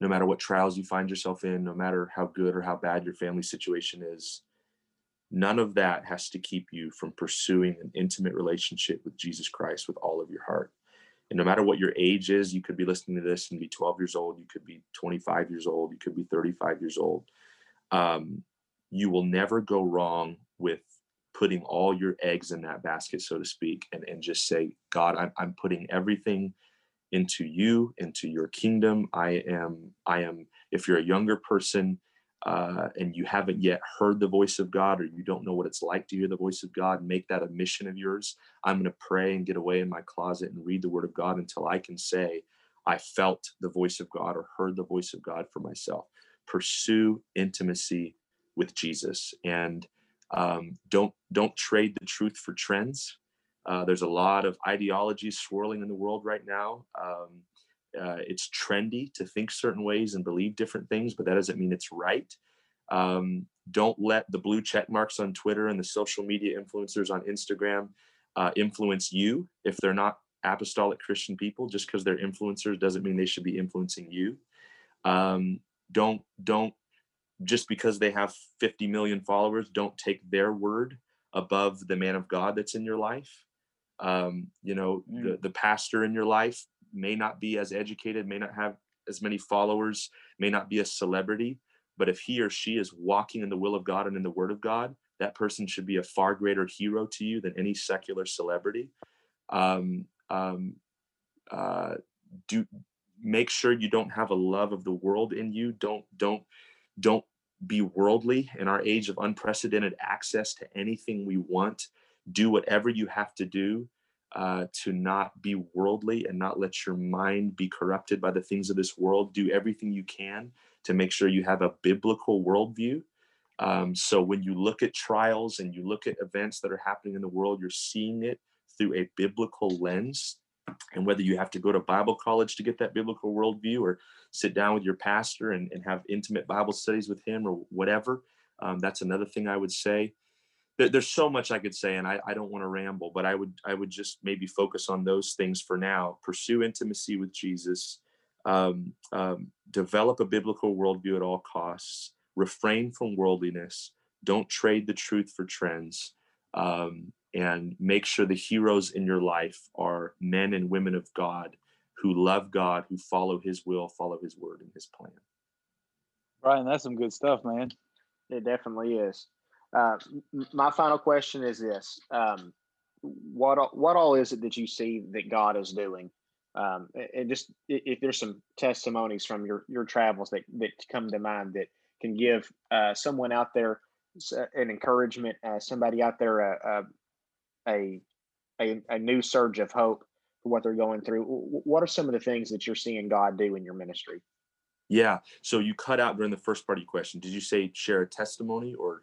no matter what trials you find yourself in, no matter how good or how bad your family situation is, None of that has to keep you from pursuing an intimate relationship with Jesus Christ with all of your heart. And no matter what your age is, you could be listening to this and be 12 years old, you could be 25 years old, you could be 35 years old. Um, you will never go wrong with putting all your eggs in that basket, so to speak, and, and just say, God, I'm, I'm putting everything into you, into your kingdom. I am, I am, if you're a younger person, uh, and you haven't yet heard the voice of God or you don't know what it's like to hear the voice of God, make that a mission of yours. I'm going to pray and get away in my closet and read the word of God until I can say, I felt the voice of God or heard the voice of God for myself. Pursue intimacy with Jesus and um, don't don't trade the truth for trends. Uh, there's a lot of ideologies swirling in the world right now. Um, uh, it's trendy to think certain ways and believe different things, but that doesn't mean it's right. Um, don't let the blue check marks on Twitter and the social media influencers on Instagram uh, influence you if they're not apostolic Christian people. Just because they're influencers doesn't mean they should be influencing you. Um, don't don't just because they have 50 million followers, don't take their word above the man of God that's in your life. Um, you know, mm. the, the pastor in your life may not be as educated, may not have as many followers, may not be a celebrity, but if he or she is walking in the will of God and in the word of God, that person should be a far greater hero to you than any secular celebrity. Um, um, uh, do make sure you don't have a love of the world in you. Don't don't don't be worldly in our age of unprecedented access to anything we want. Do whatever you have to do uh, to not be worldly and not let your mind be corrupted by the things of this world. Do everything you can to make sure you have a biblical worldview. Um, so when you look at trials and you look at events that are happening in the world, you're seeing it through a biblical lens. And whether you have to go to Bible college to get that biblical worldview or sit down with your pastor and, and have intimate Bible studies with him or whatever, um, that's another thing I would say there, there's so much I could say, and I, I don't want to ramble, but I would I would just maybe focus on those things for now. Pursue intimacy with Jesus. Um, um, develop a biblical worldview at all costs. Refrain from worldliness. Don't trade the truth for trends. Um, and make sure the heroes in your life are men and women of God who love God, who follow His will, follow His word and His plan. Brian, that's some good stuff, man. It definitely is. Uh, my final question is this: um, what what all is it that you see that God is doing? Um, and just if there's some testimonies from your your travels that that come to mind that can give uh, someone out there an encouragement, uh, somebody out there a, a a a new surge of hope for what they're going through. What are some of the things that you're seeing God do in your ministry? Yeah. So you cut out during the first part of your question. Did you say share a testimony or?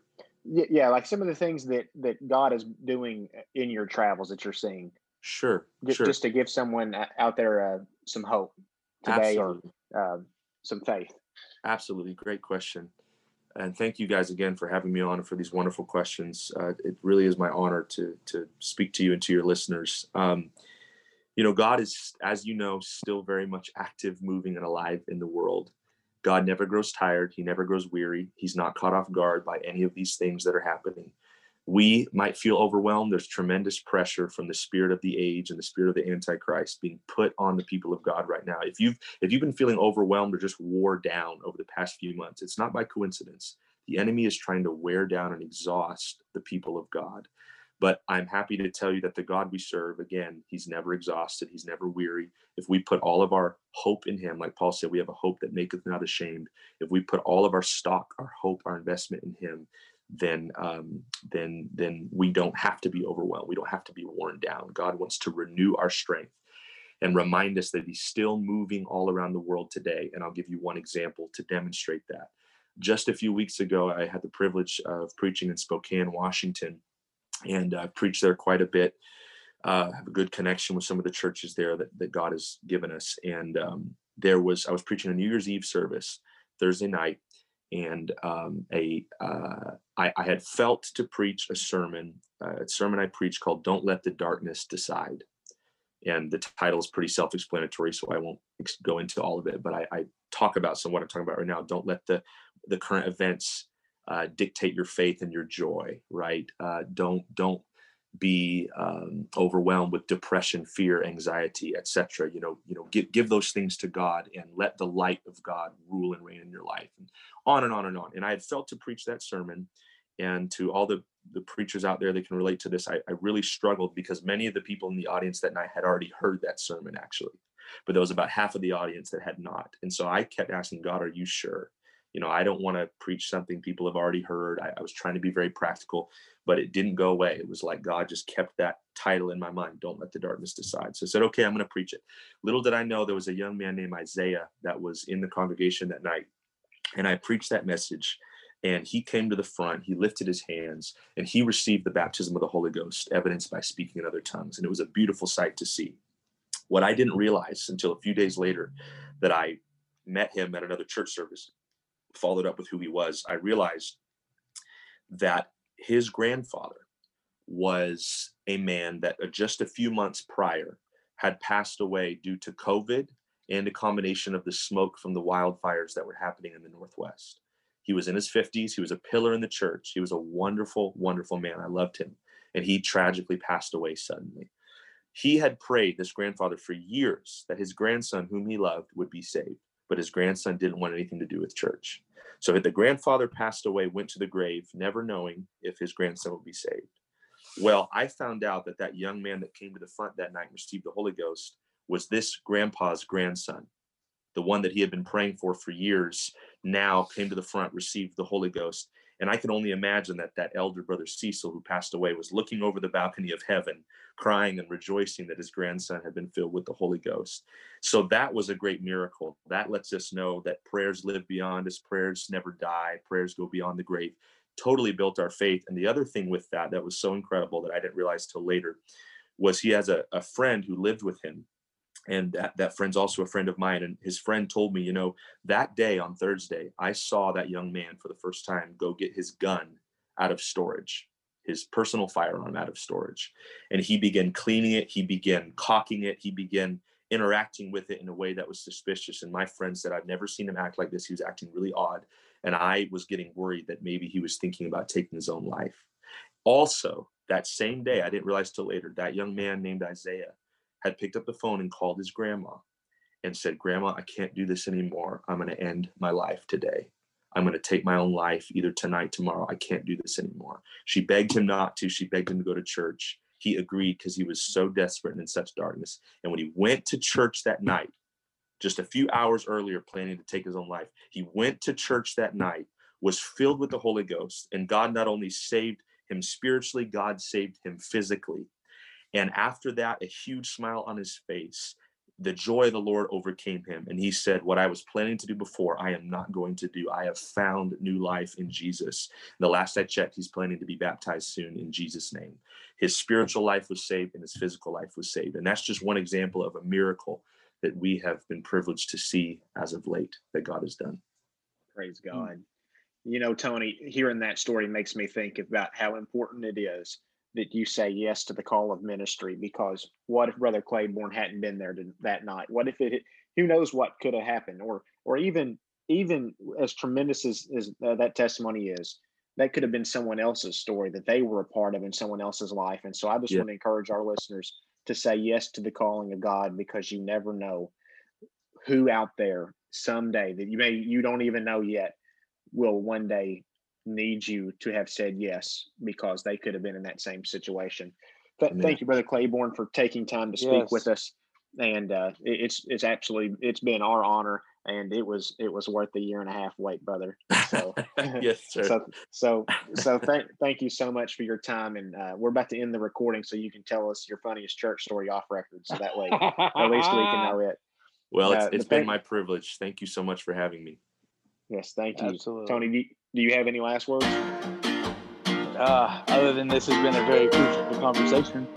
Yeah like some of the things that that god is doing in your travels that you're seeing. Sure just, sure. just to give someone out there uh, some hope today absolutely. or uh, some faith. Absolutely great question. And thank you guys again for having me on and for these wonderful questions. Uh, it really is my honor to to speak to you and to your listeners. Um, you know god is as you know still very much active moving and alive in the world God never grows tired. He never grows weary. He's not caught off guard by any of these things that are happening. We might feel overwhelmed. There's tremendous pressure from the spirit of the age and the spirit of the Antichrist being put on the people of God right now. If you've if you've been feeling overwhelmed or just wore down over the past few months, it's not by coincidence. The enemy is trying to wear down and exhaust the people of God. But I'm happy to tell you that the God we serve, again, he's never exhausted, he's never weary. If we put all of our hope in him, like Paul said, we have a hope that maketh not ashamed. If we put all of our stock, our hope, our investment in him, then um, then then we don't have to be overwhelmed. We don't have to be worn down. God wants to renew our strength and remind us that he's still moving all around the world today. And I'll give you one example to demonstrate that. Just a few weeks ago, I had the privilege of preaching in Spokane, Washington and I've preached there quite a bit. Uh, have a good connection with some of the churches there that, that God has given us. And um, there was, I was preaching a New Year's Eve service Thursday night, and um, a uh, I, I, had felt to preach a sermon, uh, a sermon I preached called "Don't Let the Darkness Decide," and the title is pretty self-explanatory, so I won't go into all of it. But I, I talk about some what I'm talking about right now. Don't let the the current events uh, dictate your faith and your joy, right? Uh, don't don't be um, overwhelmed with depression, fear, anxiety, etc. You know, you know, give give those things to God and let the light of God rule and reign in your life, and on and on and on. And I had felt to preach that sermon, and to all the the preachers out there that can relate to this, I, I really struggled because many of the people in the audience that night had already heard that sermon actually, but there was about half of the audience that had not, and so I kept asking God, "Are you sure?" You know i don't want to preach something people have already heard I, I, was trying to be very practical but it didn't go away. It was like god just kept that title in my mind don't let the darkness decide. So i said okay i'm going to preach it. Little did i know there was a young man named isaiah that was in the congregation that night and i preached that message and he came to the front he lifted his hands and he received the baptism of the holy ghost evidenced by speaking in other tongues and it was a beautiful sight to see. What i didn't realize until a few days later that i met him at another church service followed up with who he was, I realized that his grandfather was a man that uh, just a few months prior had passed away due to COVID and a combination of the smoke from the wildfires that were happening in the Northwest. He was in his 50s. He was a pillar in the church. He was a wonderful, wonderful man. I loved him. And he tragically passed away suddenly. He had prayed, this grandfather, for years that his grandson, whom he loved, would be saved but his grandson didn't want anything to do with church. So the grandfather passed away, went to the grave, never knowing if his grandson would be saved. Well, I found out that that young man that came to the front that night and received the Holy Ghost was this grandpa's grandson. The one that he had been praying for for years now came to the front, received the Holy Ghost, and I can only imagine that that elder brother Cecil, who passed away, was looking over the balcony of heaven, crying and rejoicing that his grandson had been filled with the Holy Ghost. So that was a great miracle. That lets us know that prayers live beyond us, prayers never die, prayers go beyond the grave. Totally built our faith. And the other thing with that that was so incredible that I didn't realize till later was he has a, a friend who lived with him and that, that friend's also a friend of mine and his friend told me you know that day on thursday i saw that young man for the first time go get his gun out of storage his personal firearm out of storage. And he began cleaning it he began cocking it he began interacting with it in a way that was suspicious. And my friend said i've never seen him act like this. He was acting really odd. And i was getting worried that maybe he was thinking about taking his own life. Also that same day i didn't realize till later that young man named isaiah had picked up the phone and called his grandma and said, Grandma, I can't do this anymore. I'm going to end my life today. I'm going to take my own life either tonight, tomorrow. I can't do this anymore. She begged him not to. She begged him to go to church. He agreed because he was so desperate and in such darkness. And when he went to church that night, just a few hours earlier, planning to take his own life, he went to church that night, was filled with the Holy Ghost, and God not only saved him spiritually, God saved him physically. And after that, a huge smile on his face. The joy of the Lord overcame him. And he said, What I was planning to do before, I am not going to do. I have found new life in Jesus. And the last I checked, he's planning to be baptized soon in Jesus' name. His spiritual life was saved and his physical life was saved. And that's just one example of a miracle that we have been privileged to see as of late that God has done. Praise God. Mm. You know, Tony, hearing that story makes me think about how important it is that you say yes to the call of ministry because what if brother claiborne hadn't been there to, that night? What if it who knows what could have happened? Or or even even as tremendous as, as uh, that testimony is that could have been someone else's story that they were a part of in someone else's life. And so i just yeah. want to encourage our listeners to say yes to the calling of god because you never know who out there someday that you may you don't even know yet will one day need you to have said yes because they could have been in that same situation. Th- thank you, Brother Claiborne, for taking time to speak yes. with us. And uh, it, it's it's actually it's been our honor, and it was it was worth the year and a half wait, brother. So yes, sir. So so so thank thank you so much for your time, and uh, we're about to end the recording, so you can tell us your funniest church story off record, so that way at least we can know it. Well, it's, uh, it's been my privilege. Thank you so much for having me. Yes, thank you, Absolutely. Tony. Do you, have any last words? Uh, other than this has been a very crucial conversation.